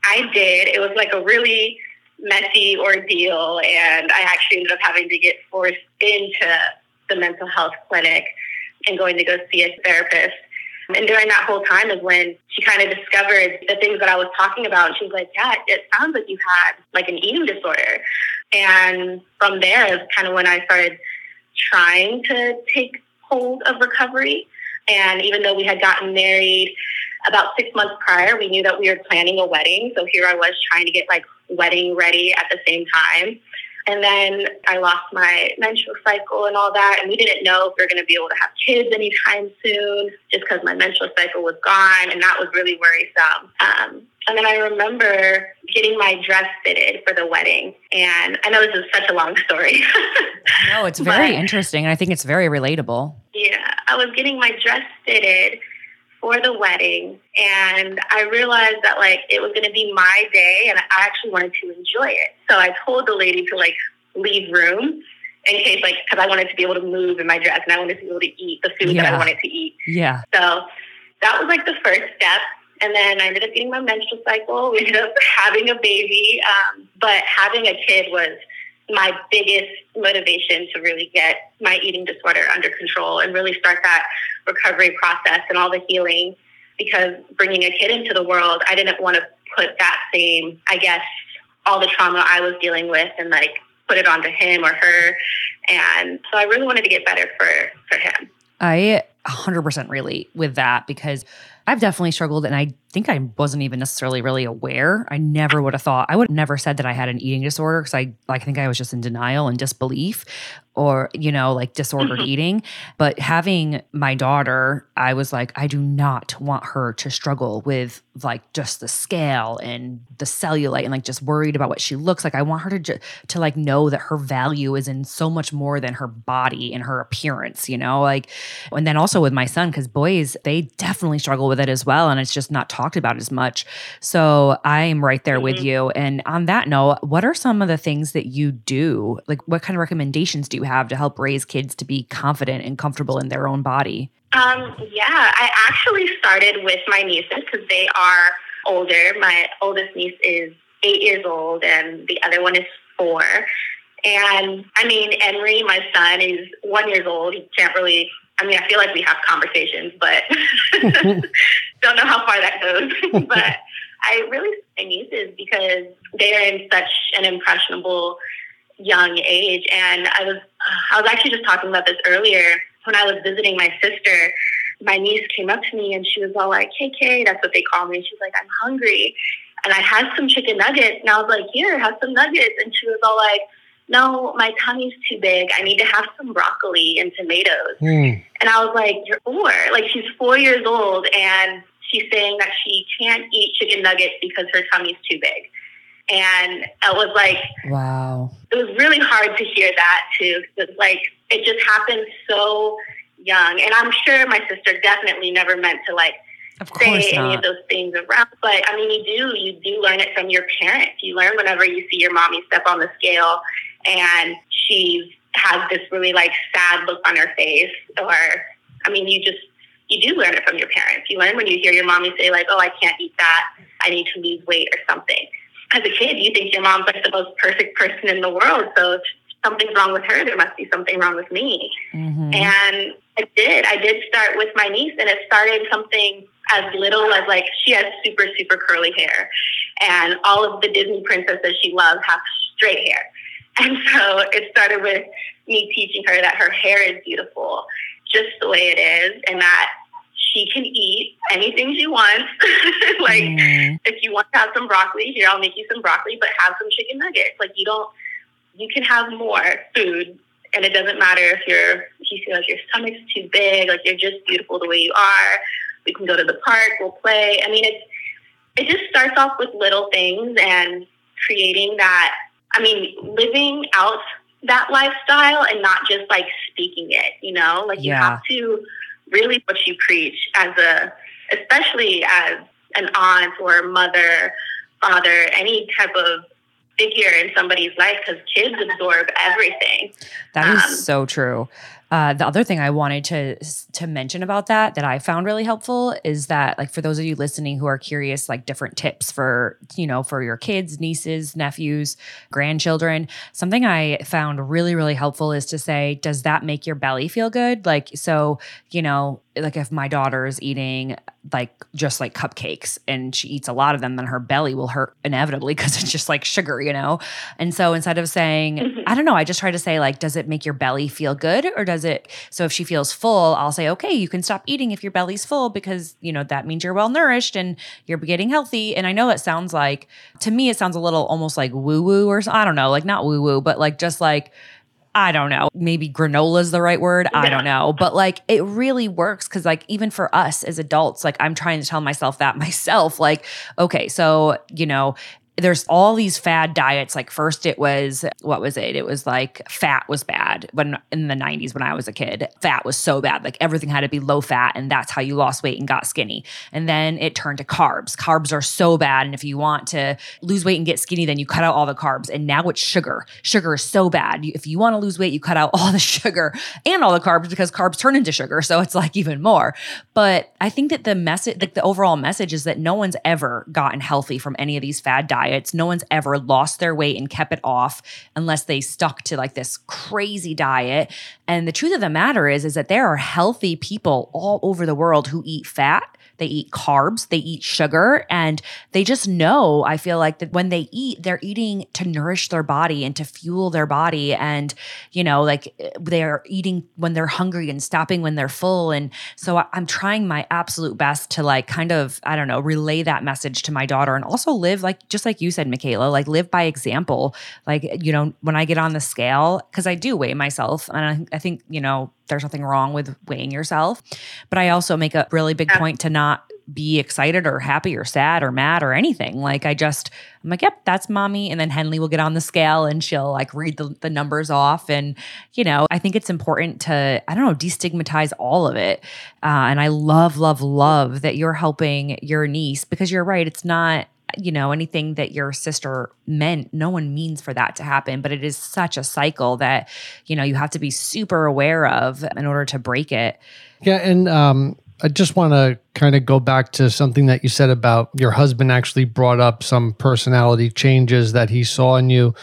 I did. It was like a really messy ordeal and I actually ended up having to get forced into the mental health clinic and going to go see a therapist. And during that whole time is when she kind of discovered the things that I was talking about. And She was like, Yeah, it sounds like you had like an eating disorder. And from there is kind of when I started trying to take hold of recovery. And even though we had gotten married about six months prior, we knew that we were planning a wedding. So here I was trying to get like wedding ready at the same time. And then I lost my menstrual cycle and all that. And we didn't know if we were going to be able to have kids anytime soon just because my menstrual cycle was gone. And that was really worrisome. Um, and then I remember getting my dress fitted for the wedding. And I know this is such a long story. No, it's very But- interesting. And I think it's very relatable. yeah, I was getting my dress fitted for the wedding and I realized that like it was going to be my day and I actually wanted to enjoy it. So I told the lady to like leave room in case like cuz I wanted to be able to move in my dress and I wanted to be able to eat the food that I wanted to eat. Yeah. So that was like the first step. And then I ended up getting my menstrual cycle. We ended up having a baby. Um, but having a kid was my biggest motivation to really get my eating disorder under control and really start that recovery process and all the healing. Because bringing a kid into the world, I didn't want to put that same, I guess, all the trauma I was dealing with and like put it onto him or her. And so I really wanted to get better for, for him. I 100% relate with that because I've definitely struggled and I think I wasn't even necessarily really aware. I never would have thought I would never said that I had an eating disorder because I like I think I was just in denial and disbelief or you know like disordered mm-hmm. eating. But having my daughter, I was like I do not want her to struggle with like just the scale and the cellulite and like just worried about what she looks like. I want her to ju- to like know that her value is in so much more than her body and her appearance, you know? Like and then also with my son cuz boys they definitely struggle with it as well and it's just not talked about as much. So I'm right there with you. And on that note, what are some of the things that you do? Like, what kind of recommendations do you have to help raise kids to be confident and comfortable in their own body? Um, yeah, I actually started with my nieces because they are older. My oldest niece is eight years old, and the other one is four. And I mean, Henry, my son, is one years old. He can't really. I mean, I feel like we have conversations, but don't know how far that goes. but I really my nieces because they are in such an impressionable young age. And I was I was actually just talking about this earlier when I was visiting my sister. My niece came up to me and she was all like, "KK," that's what they call me. She's like, "I'm hungry," and I had some chicken nuggets, and I was like, "Here, have some nuggets," and she was all like. No, my tummy's too big. I need to have some broccoli and tomatoes. Mm. And I was like, You're four. Like, she's four years old, and she's saying that she can't eat chicken nuggets because her tummy's too big. And I was like, Wow. it was really hard to hear that too. Because like it just happened so young, and I'm sure my sister definitely never meant to like Of say any not. of those things around. But I mean, you do you do learn it from your parents. You learn whenever you see your mommy step on the scale, and she has this really like sad look on her face, or I mean, you just you do learn it from your parents. You learn when you hear your mommy say like, "Oh, I can't eat that. I need to lose weight or something." As a kid, you think your mom's like the most perfect person in the world. So if something's wrong with her, there must be something wrong with me. Mhm. And I did. I did start with my niece, and it started something as little as like she has super, super curly hair. And all of the Disney princesses she loves have straight hair. And so it started with me teaching her that her hair is beautiful just the way it is, and that she can eat anything she wants. like, Mm. if you want to have some broccoli, here, I'll make you some broccoli, but have some chicken nuggets. Like, you don't, you can have more food, and it doesn't matter if you're, if you feel like your stomach's too big, like, you're just beautiful the way you are. We can go to the park, we'll play. I mean, it's, it just starts off with little things and creating that, I mean, living out that lifestyle and not just like speaking it, you know? Like, you Yeah. have to really what you preach as a, especially as an aunt or mother, father, any type of figure in somebody's life because kids absorb everything. That is Um, so true. Uh, the other thing I wanted to to mention about that that I found really helpful is that like for those of you listening who are curious like different tips for you know for your kids, nieces, nephews, grandchildren, something I found really really helpful is to say does that make your belly feel good? Like so, you know, like if my daughter is eating like just like cupcakes and she eats a lot of them then her belly will hurt inevitably because it's just like sugar, you know. And so instead of saying, Mhm. I don't know, I just try to say, like, does it make your belly feel good? Or does it? So if she feels full, I'll say, okay, you can stop eating if your belly's full because, you know, that means you're well nourished and you're getting healthy. And I know it sounds like, to me, it sounds a little almost like woo woo or I don't know, like not woo woo, but like just like, I don't know. Maybe granola is the right word. I don't know. But like it really works because, like, even for us as adults, like I'm trying to tell myself that myself. Like, okay, so, you know, there's all these fad diets. Like, first it was, what was it? It was like fat was bad when in the 90s when I was a kid. Fat was so bad. Like, everything had to be low fat. And that's how you lost weight and got skinny. And then it turned to carbs. Carbs are so bad. And if you want to lose weight and get skinny, then you cut out all the carbs. And now it's sugar. Sugar is so bad. If you want to lose weight, you cut out all the sugar and all the carbs because carbs turn into sugar. So it's like even more. But I think that the message, like the overall message is that no one's ever gotten healthy from any of these fad diets. No one's ever lost their weight and kept it off unless they stuck to like this crazy diet. And the truth of the matter is, is that there are healthy people all over the world who eat fat they eat carbs, they eat sugar, and they just know, I feel like that when they eat, they're eating to nourish their body and to fuel their body. And, you know, like eh, they're eating when they're hungry and stopping when they're full. And so I'm trying my absolute best to like kind of, I don't know, relay that message to my daughter and also live like, just like you said, Michaela, like live by example. Like, you know, when I get on the scale, because I do weigh myself, and I, I think, you know, there's nothing wrong with weighing yourself. But I also make a really big point to not be excited or happy or sad or mad or anything. Like I just, I'm like, yep, that's mommy. And then Henley will get on the scale and she'll like read the, the numbers off. And, you know, I think it's important to, I don't know, destigmatize all of it. Uh, and I love, love, love that you're helping your niece because you're right. It's not, you know, anything that your sister meant, no one means for that to happen, but it is such a cycle that, you know, you have to be super aware of in order to break it. Yeah. And, um, I just want to kind of go back to something that you said about your husband actually brought up some personality changes that he saw in you.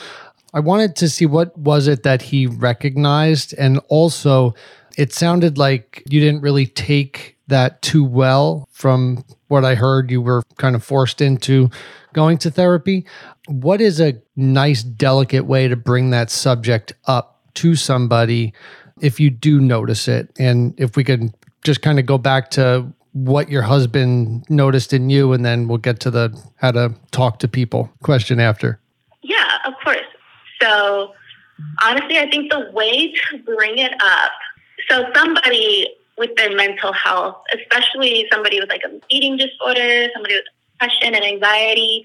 I wanted to see what was it that he recognized and also it sounded like you didn't really take that too well from what I heard you were kind of forced into going to therapy. What is a nice delicate way to bring that subject up to somebody if you do notice it? And if we could just kind of go back to what your husband noticed in you and then we'll get to the how to talk to people question after. Yeah of course. So honestly i think the way to bring it up so somebody with their mental health especially somebody with like an eating disorder somebody with depression and anxiety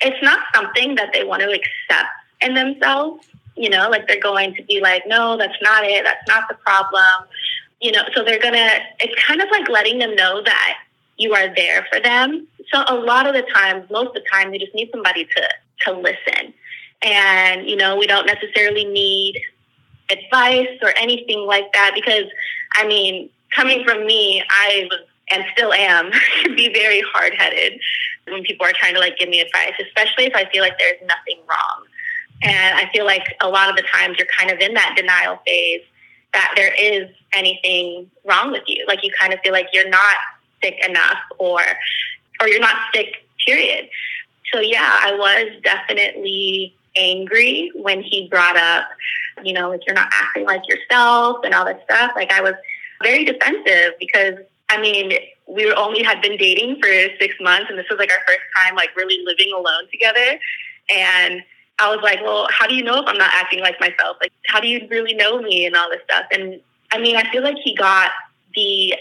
it's not something that they want to accept in themselves you know like they're going to be like no that's not it that's not the problem you know, so they're gonna, it's kind of like letting them know that you are there for them. So a lot of the times, most of the time, they just need somebody to, to listen. And, you know, we don't necessarily need advice or anything like that because, I mean, coming from me, I was and still am be very hard headed when people are trying to like give me advice, especially if I feel like there's nothing wrong. And I feel like a lot of the times you're kind of in that denial phase that there is anything wrong with you. Like you kind of feel like you're not sick enough or or you're not sick, period. So yeah, I was definitely angry when he brought up, you know, like you're not acting like yourself and all this stuff. Like I was very defensive because I mean, we only had been dating for six months and this was like our first time like really living alone together. And I was like, well, how do you know if I'm not acting like myself? Like, how do you really know me and all this stuff? And I mean, I feel like he got the,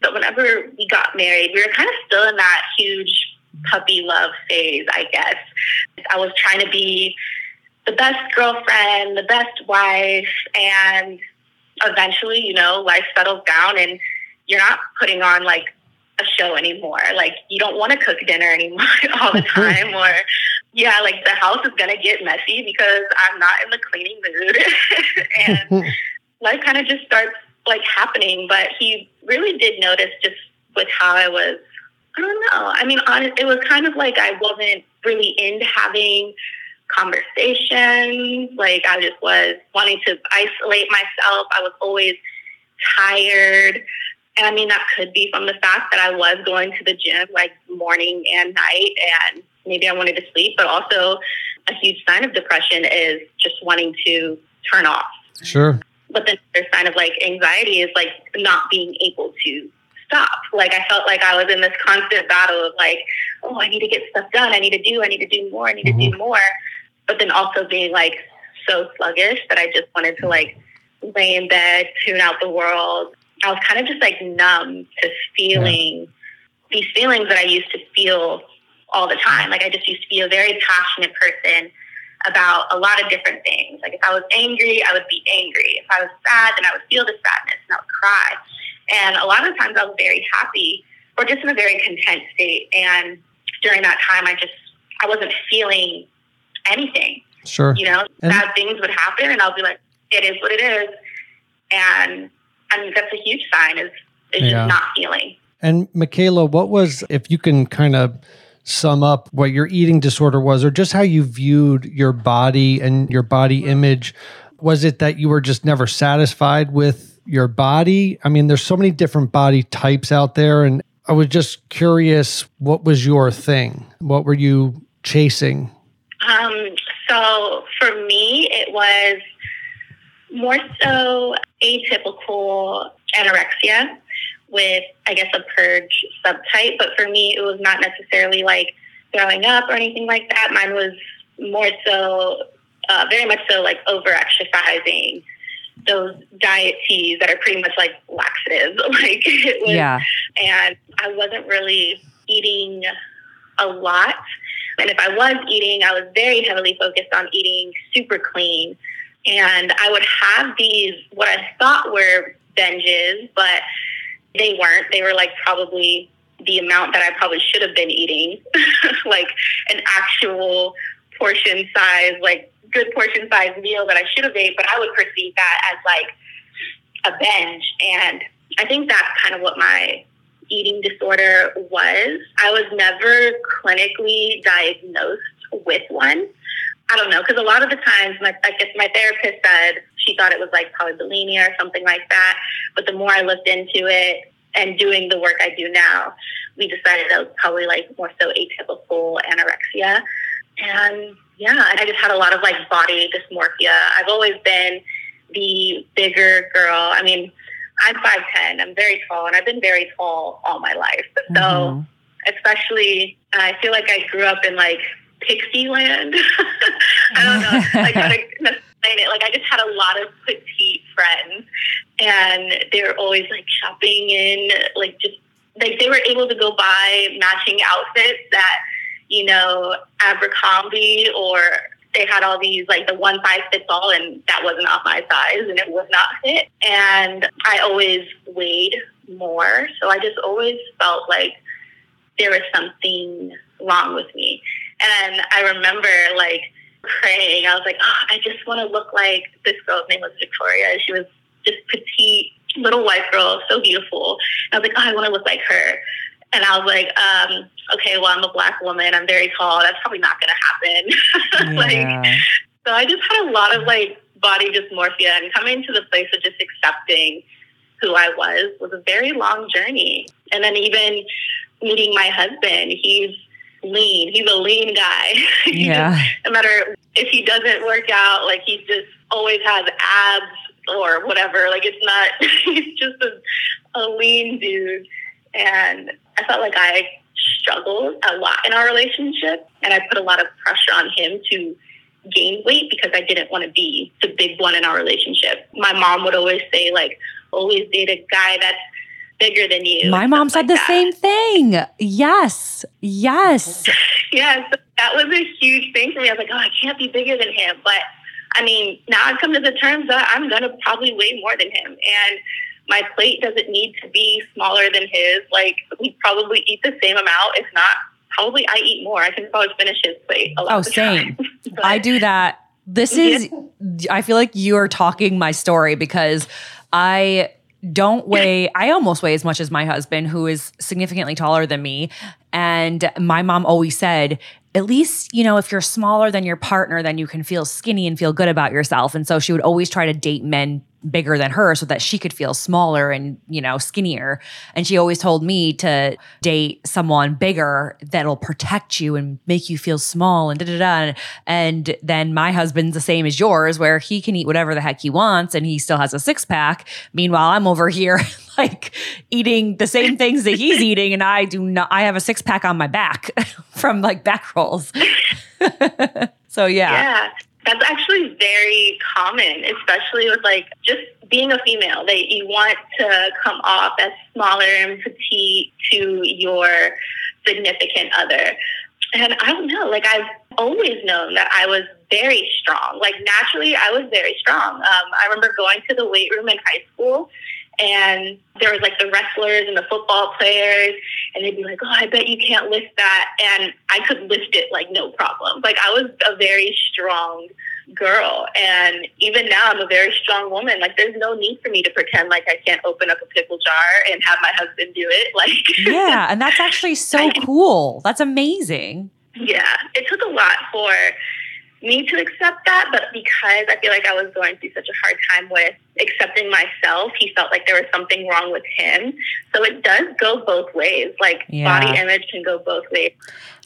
but whenever we got married, we were kind of still in that huge puppy love phase, I guess. I was trying to be the best girlfriend, the best wife, and eventually, you know, life settles down and you're not putting on like a show anymore. Like you don't want to cook dinner anymore all the time or yeah, like the house is gonna get messy because I'm not in the cleaning mood. and life kind of just starts like happening. But he really did notice just with how I was I don't know. I mean, honest, it was kind of like I wasn't really into having conversations. Like I just was wanting to isolate myself. I was always tired. And I mean, that could be from the fact that I was going to the gym like morning and night, and maybe I wanted to sleep, but also a huge sign of depression is just wanting to turn off. Sure. But then there's sign of like anxiety is like not being able to stop. Like I felt like I was in this constant battle of like, oh, I need to get stuff done. I need to do, I need to do more, I need mm-hmm. to do mm-hmm. more. But then also being like so sluggish that I just wanted to like lay in bed, tune out the world, I was kind of just like numb to feeling yeah. these feelings that I used to feel all the time. Like I just used to be a very passionate person about a lot of different things. Like if I was angry, I would be angry. If I was sad, then I would feel the sadness and I would cry. And a lot of times I was very happy or just in a very content state. And during that time, I just, I wasn't feeling anything. Sure. You know, and bad things would happen and I'll be like, it is what it is. And I mean, that's a huge sign is, is yeah. just not feeling. And Michaela, what was, if you can kind of sum up what your eating disorder was or just how you viewed your body and your body image, was it that you were just never satisfied with your body? I mean, there's so many different body types out there. And I was just curious what was your thing? What were you chasing? Um, so for me, it was more so atypical anorexia with, I guess, a purge subtype. But for me, it was not necessarily like throwing up or anything like that. Mine was more so, uh, very much so, like over exercising. Those diet teas that are pretty much like laxatives, like it was, Yeah. and I wasn't really eating a lot. And if I was eating, I was very heavily focused on eating super clean. And I would have these, what I thought were binges, but they weren't. They were like probably the amount that I probably should have been eating, like an actual portion size, like good portion size meal that I should have ate, but I would perceive that as like a binge. And I think that's kind of what my eating disorder was. I was never clinically diagnosed with one. I don't know, because a lot of the times, my, I guess my therapist said she thought it was like polybulimia or something like that. But the more I looked into it and doing the work I do now, we decided that was probably like more so atypical anorexia. And yeah, and I just had a lot of like body dysmorphia. I've always been the bigger girl. I mean, I'm 5'10, I'm very tall, and I've been very tall all my life. So, Mhm. especially, I feel like I grew up in like pixie land. I don't know, like how to explain it. Like, I just had a lot of petite friends, and they were always like shopping in, like, just like they were able to go buy matching outfits that, you know, Abercrombie or they had all these like the one size fits all and that was not my size and it would not fit. And I always weighed more. So I just always felt like there was something wrong with me. And I remember like praying. I was like, oh, I just want to look like this girl's name was Victoria. She was just petite, little white girl, so beautiful. I was like, oh, I want to look like her. And I was like, um, okay, well, I'm a black woman. I'm very tall. That's probably not going to happen. like, so I just had a lot of like body dysmorphia and coming to the place of just accepting who I was was a very long journey. And then even meeting my husband, he's lean. He's a lean guy. Yeah. just- no matter if he doesn't work out, like he just always has abs or whatever. Like it's not, he's just a, a lean dude. And I felt like I struggled a lot in our relationship and I put a lot of pressure on him to gain weight because I didn't want to be the big one in our relationship. My mom would always say like, always date a guy that's bigger than you. My mom said the that. same thing. Yes. Yes. Yes, that was a huge thing for me. I was like, oh, I can't be bigger than him. But I mean, now I've come to the terms that I'm going to probably weigh more than him. And my plate doesn't need to be smaller than his. Like, we probably eat the same amount. If not, probably I eat more. I can probably finish his plate a lot Oh, same. But- I do that. This is, I feel like you are talking my story because I don't weigh, I almost weigh as much as my husband, who is significantly taller than me. And my mom always said, at least, you know, if you're smaller than your partner, then you can feel skinny and feel good about yourself. And so she would always try to date men bigger than her so that she could feel smaller and, you know, skinnier. And she always told me to date someone bigger that'll protect you and make you feel small and da da da. And then my husband's the same as yours, where he can eat whatever the heck he wants and he still has a six pack. Meanwhile, I'm over here like eating the same things that he's eating, and I do not, I have a six pack on my back from like back rolls. so yeah. Yeah, that's actually very common, especially with like just being a female. That you want to come off as smaller and petite to your significant other. And I don't know, like I've always known that I was very strong. Like naturally, I was very strong. Um, I remember going to the weight room in high school, and there was like the wrestlers and the football players, and they'd be like, "Oh, I bet you can't lift that," and I could lift it like no problem. Like I was a very strong girl, and even now I'm a very strong woman. Like there's no need for me to pretend like I can't open up a pickle jar and have my husband do it. Like Yeah. And that's actually so cool. That's amazing. yeah, it took a lot for me to accept that, but because I feel like I was going through such a hard time with accepting myself, he felt like there was something wrong with him. So it does go both ways. Like Yeah. body image can go both ways.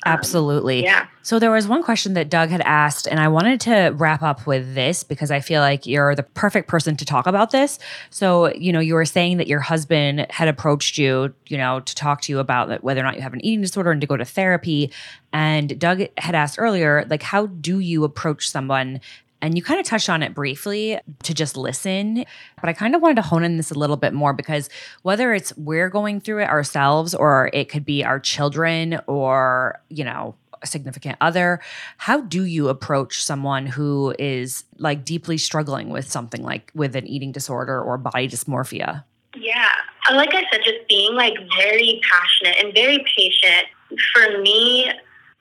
Um, Absolutely. yeah. So there was one question that Doug had asked, and I wanted to wrap up with this because I feel like you're the perfect person to talk about this. So, you know, you were saying that your husband had approached you, you know, to talk to you about whether or not you have an eating disorder and to go to therapy. And Doug had asked earlier, like, how do you approach someone? And you kind of touched on it briefly to just listen. But I kind of wanted to hone in this a little bit more because whether it's we're going through it ourselves or it could be our children or, you know, a significant other, how do you approach someone who is like deeply struggling with something like with an eating disorder or body dysmorphia? Yeah. Uh, Like I said, just being like very passionate and very patient. For me,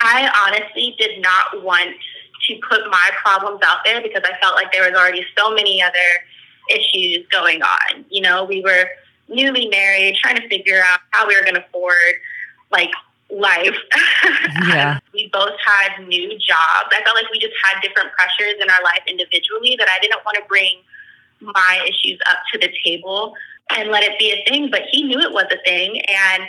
I honestly did not want to put my problems out there because I felt like there was already so many other issues going on. You know, we were newly married, trying to figure out how we were going to afford like life. Yeah. we both had new jobs. I felt like we just had different pressures in our life individually that I didn't want to bring my issues up to the table and let it be a thing. But he knew it was a thing, and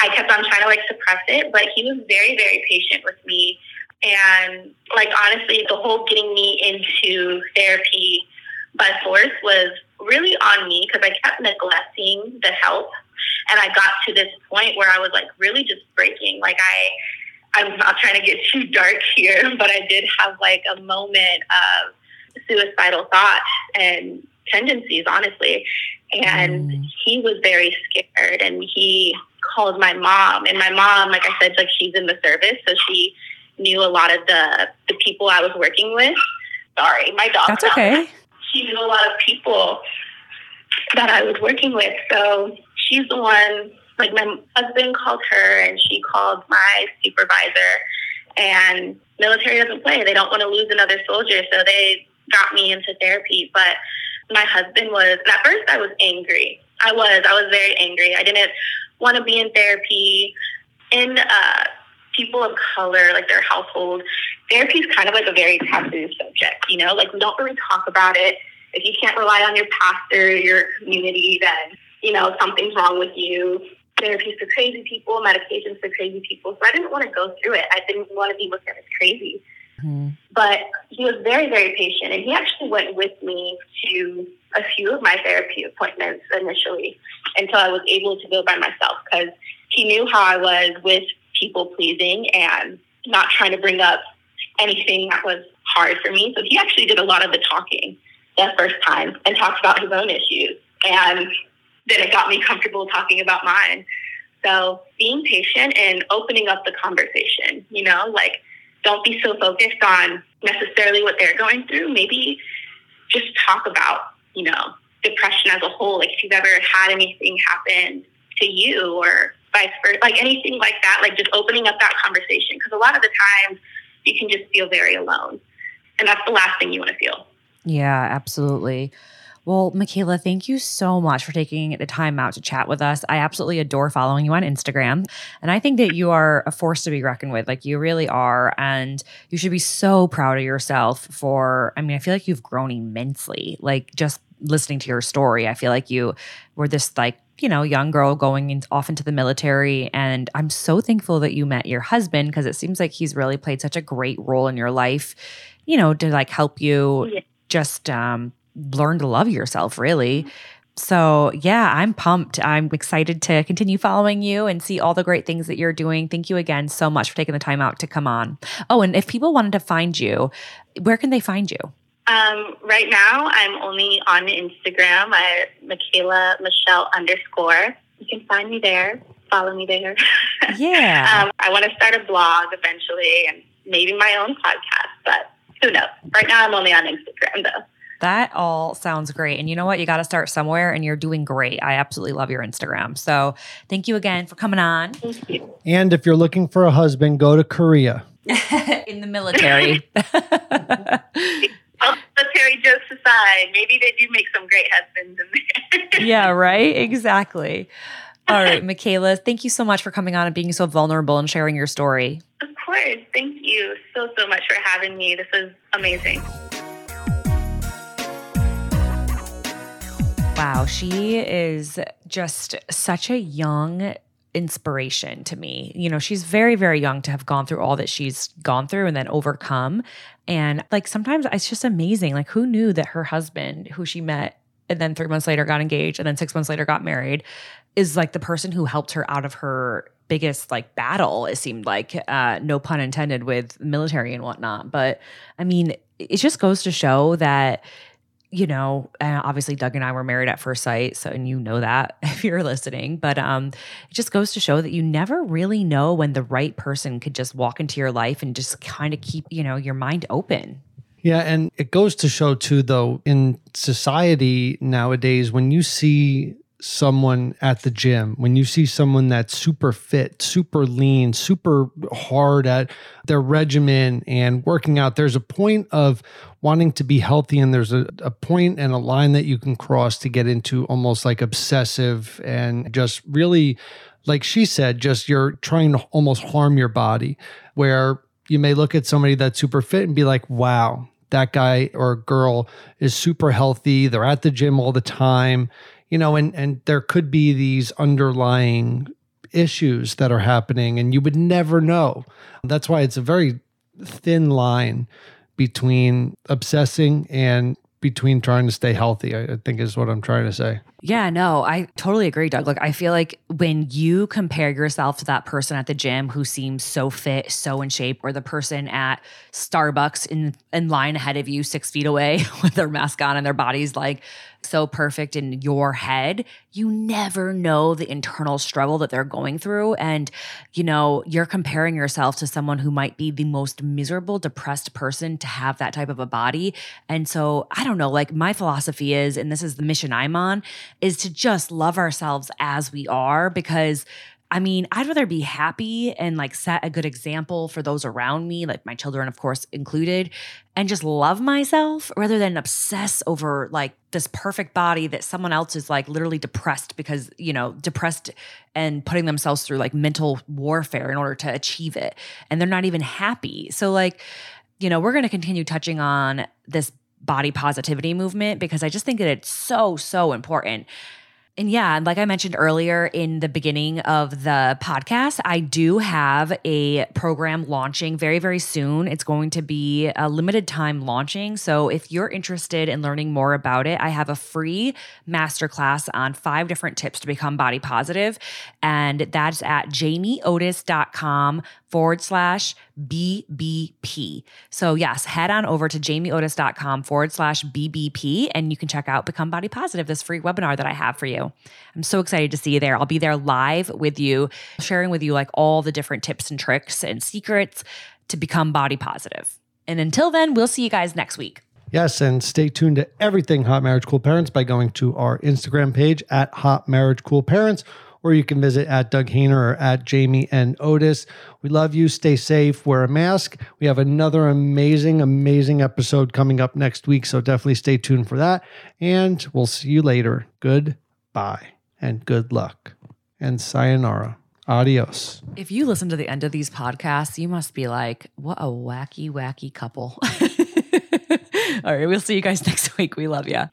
I kept on trying to like suppress it. But he was very, very patient with me, and like honestly, the whole getting me into therapy by force was really on me because I kept neglecting the help, and I got to this point where I was like really just breaking. Like I. I'm not trying to get too dark here, but I did have like a moment of suicidal thoughts and tendencies, honestly. And Mm. he was very scared and he called my mom. And my mom, like I said, like she's in the service, so she knew a lot of the, the people I was working with. Sorry, my dog. That's okay. She knew a lot of people that I was working with. So she's the one, like my husband called her and she called my supervisor. And military doesn't play. They don't want to lose another soldier. So they got me into therapy. But my husband was, and at first I was angry. I was, I was very angry. I didn't want to be in therapy. In uh, people of color, like their household, therapy is kind of like a very taboo subject, you know? Like we don't really talk about it. If you can't rely on your pastor, your community, then, you know, something's wrong with you. Therapy's for crazy people, medication's for crazy people. So I didn't want to go through it. I didn't want to be looked at as crazy. Mhm. But he was very, very patient. And he actually went with me to a few of my therapy appointments initially until I was able to go by myself because he knew how I was with people pleasing and not trying to bring up anything that was hard for me. So he actually did a lot of the talking that first time and talked about his own issues. And then it got me comfortable talking about mine. So being patient and opening up the conversation, you know, like don't be so focused on necessarily what they're going through. Maybe just talk about, you know, depression as a whole. Like if you've ever had anything happen to you or vice versa, like anything like that, like just opening up that conversation. Because a lot of the times you can just feel very alone. And that's the last thing you want to feel. Yeah, absolutely. Well, Michaela, thank you so much for taking the time out to chat with us. I absolutely adore following you on Instagram. And I think that you are a force to be reckoned with. Like, you really are. And you should be so proud of yourself for, I mean, I feel like you've grown immensely. Like, just listening to your story, I feel like you were this, like, you know, young girl going in, off into the military. And I'm so thankful that you met your husband because it seems like he's really played such a great role in your life, you know, to like help you Yeah. just um, learn to love yourself, really. So, yeah, I'm pumped. I'm excited to continue following you and see all the great things that you're doing. Thank you again so much for taking the time out to come on. Oh, and if people wanted to find you, where can they find you? Um, right now, I'm only on Instagram at Michaela Michelle underscore. You can find me there. Follow me there. Yeah. um, I want to start a blog eventually and maybe my own podcast, but who knows? Right now, I'm only on Instagram though. That all sounds great. And you know what? You got to start somewhere and you're doing great. I absolutely love your Instagram. So, thank you again for coming on Thank you. And if you're looking for a husband, go to Korea. in the military. Military jokes aside, maybe they do make some great husbands in there. yeah, right? Exactly. All right, Michaela, thank you so much for coming on and being so vulnerable and sharing your story. of course. Thank you so, so much for having me. This was amazing. Wow, she is just such a young inspiration to me. You know, she's very, very young to have gone through all that she's gone through and then overcome. And like sometimes it's just amazing. Like, who knew that her husband, who she met and then three months later got engaged and then six months later got married, is like the person who helped her out of her biggest like battle it seemed like uh no pun intended with military and whatnot but i mean it just goes to show that you know, uh, obviously Doug and I were married at first sight, so and you know that if you're listening, but um it just goes to show that you never really know when the right person could just walk into your life and just kind of keep, you know, your mind open. Yeah, and it goes to show too though in society nowadays when you see someone at the gym, when you see someone that's super fit, super lean, super hard at their regimen and working out, there's a point of wanting to be healthy and there's a, a point and a line that you can cross to get into almost like obsessive and just really like she said just you're trying to almost harm your body where you may look at somebody that's super fit and be like wow that guy or girl is super healthy. They're at the gym all the time you know and and there could be these underlying issues that are happening and you would never know. That's why it's a very thin line between obsessing and between trying to stay healthy i, think is what i'm trying to say Yeah, no, I totally agree, Doug. Like, I feel like when you compare yourself to that person at the gym who seems so fit, so in shape, or the person at Starbucks in, in line ahead of you, six feet away with their mask on and their body's like so perfect in your head, you never know the internal struggle that they're going through. And, you know, you're comparing yourself to someone who might be the most miserable, depressed person to have that type of a body. And so, I don't know, like, my philosophy is, and this is the mission I'm on, is to just love ourselves as we are because I mean, I'd rather be happy and like set a good example for those around me, like my children, of course, included, and just love myself rather than obsess over like this perfect body that someone else is like literally depressed because, you know, depressed and putting themselves through like mental warfare in order to achieve it. And they're not even happy. So, like, you know, we're going to continue touching on this body positivity movement because I just think that it's so, so important. And yeah, like I mentioned earlier in the beginning of the podcast, I do have a program launching very, very soon. It's going to be a limited time launching. So if you're interested in learning more about it, I have a free masterclass on five different tips to become body positive. And that's at jamieotis.com forward slash BBP. So, yes, head on over to jamieotis.com forward slash BBP and you can check out Become Body Positive, this free webinar that I have for you. I'm so excited to see you there. I'll be there live with you, sharing with you like all the different tips and tricks and secrets to become body positive. And until then, we'll see you guys next week. Yes, and stay tuned to everything Hot Marriage Cool Parents by going to our Instagram page at Hot Marriage Cool Parents, or you can visit at Doug Hayner or at Jamie and Otis. We love you. Stay safe. Wear a mask. We have another amazing, amazing episode coming up next week, so definitely stay tuned for that. And we'll see you later. Goodbye and good luck and sayonara. Adios. If you listen to the end of these podcasts, you must be like, what a wacky, wacky couple. All right, we'll see you guys next week. We love you.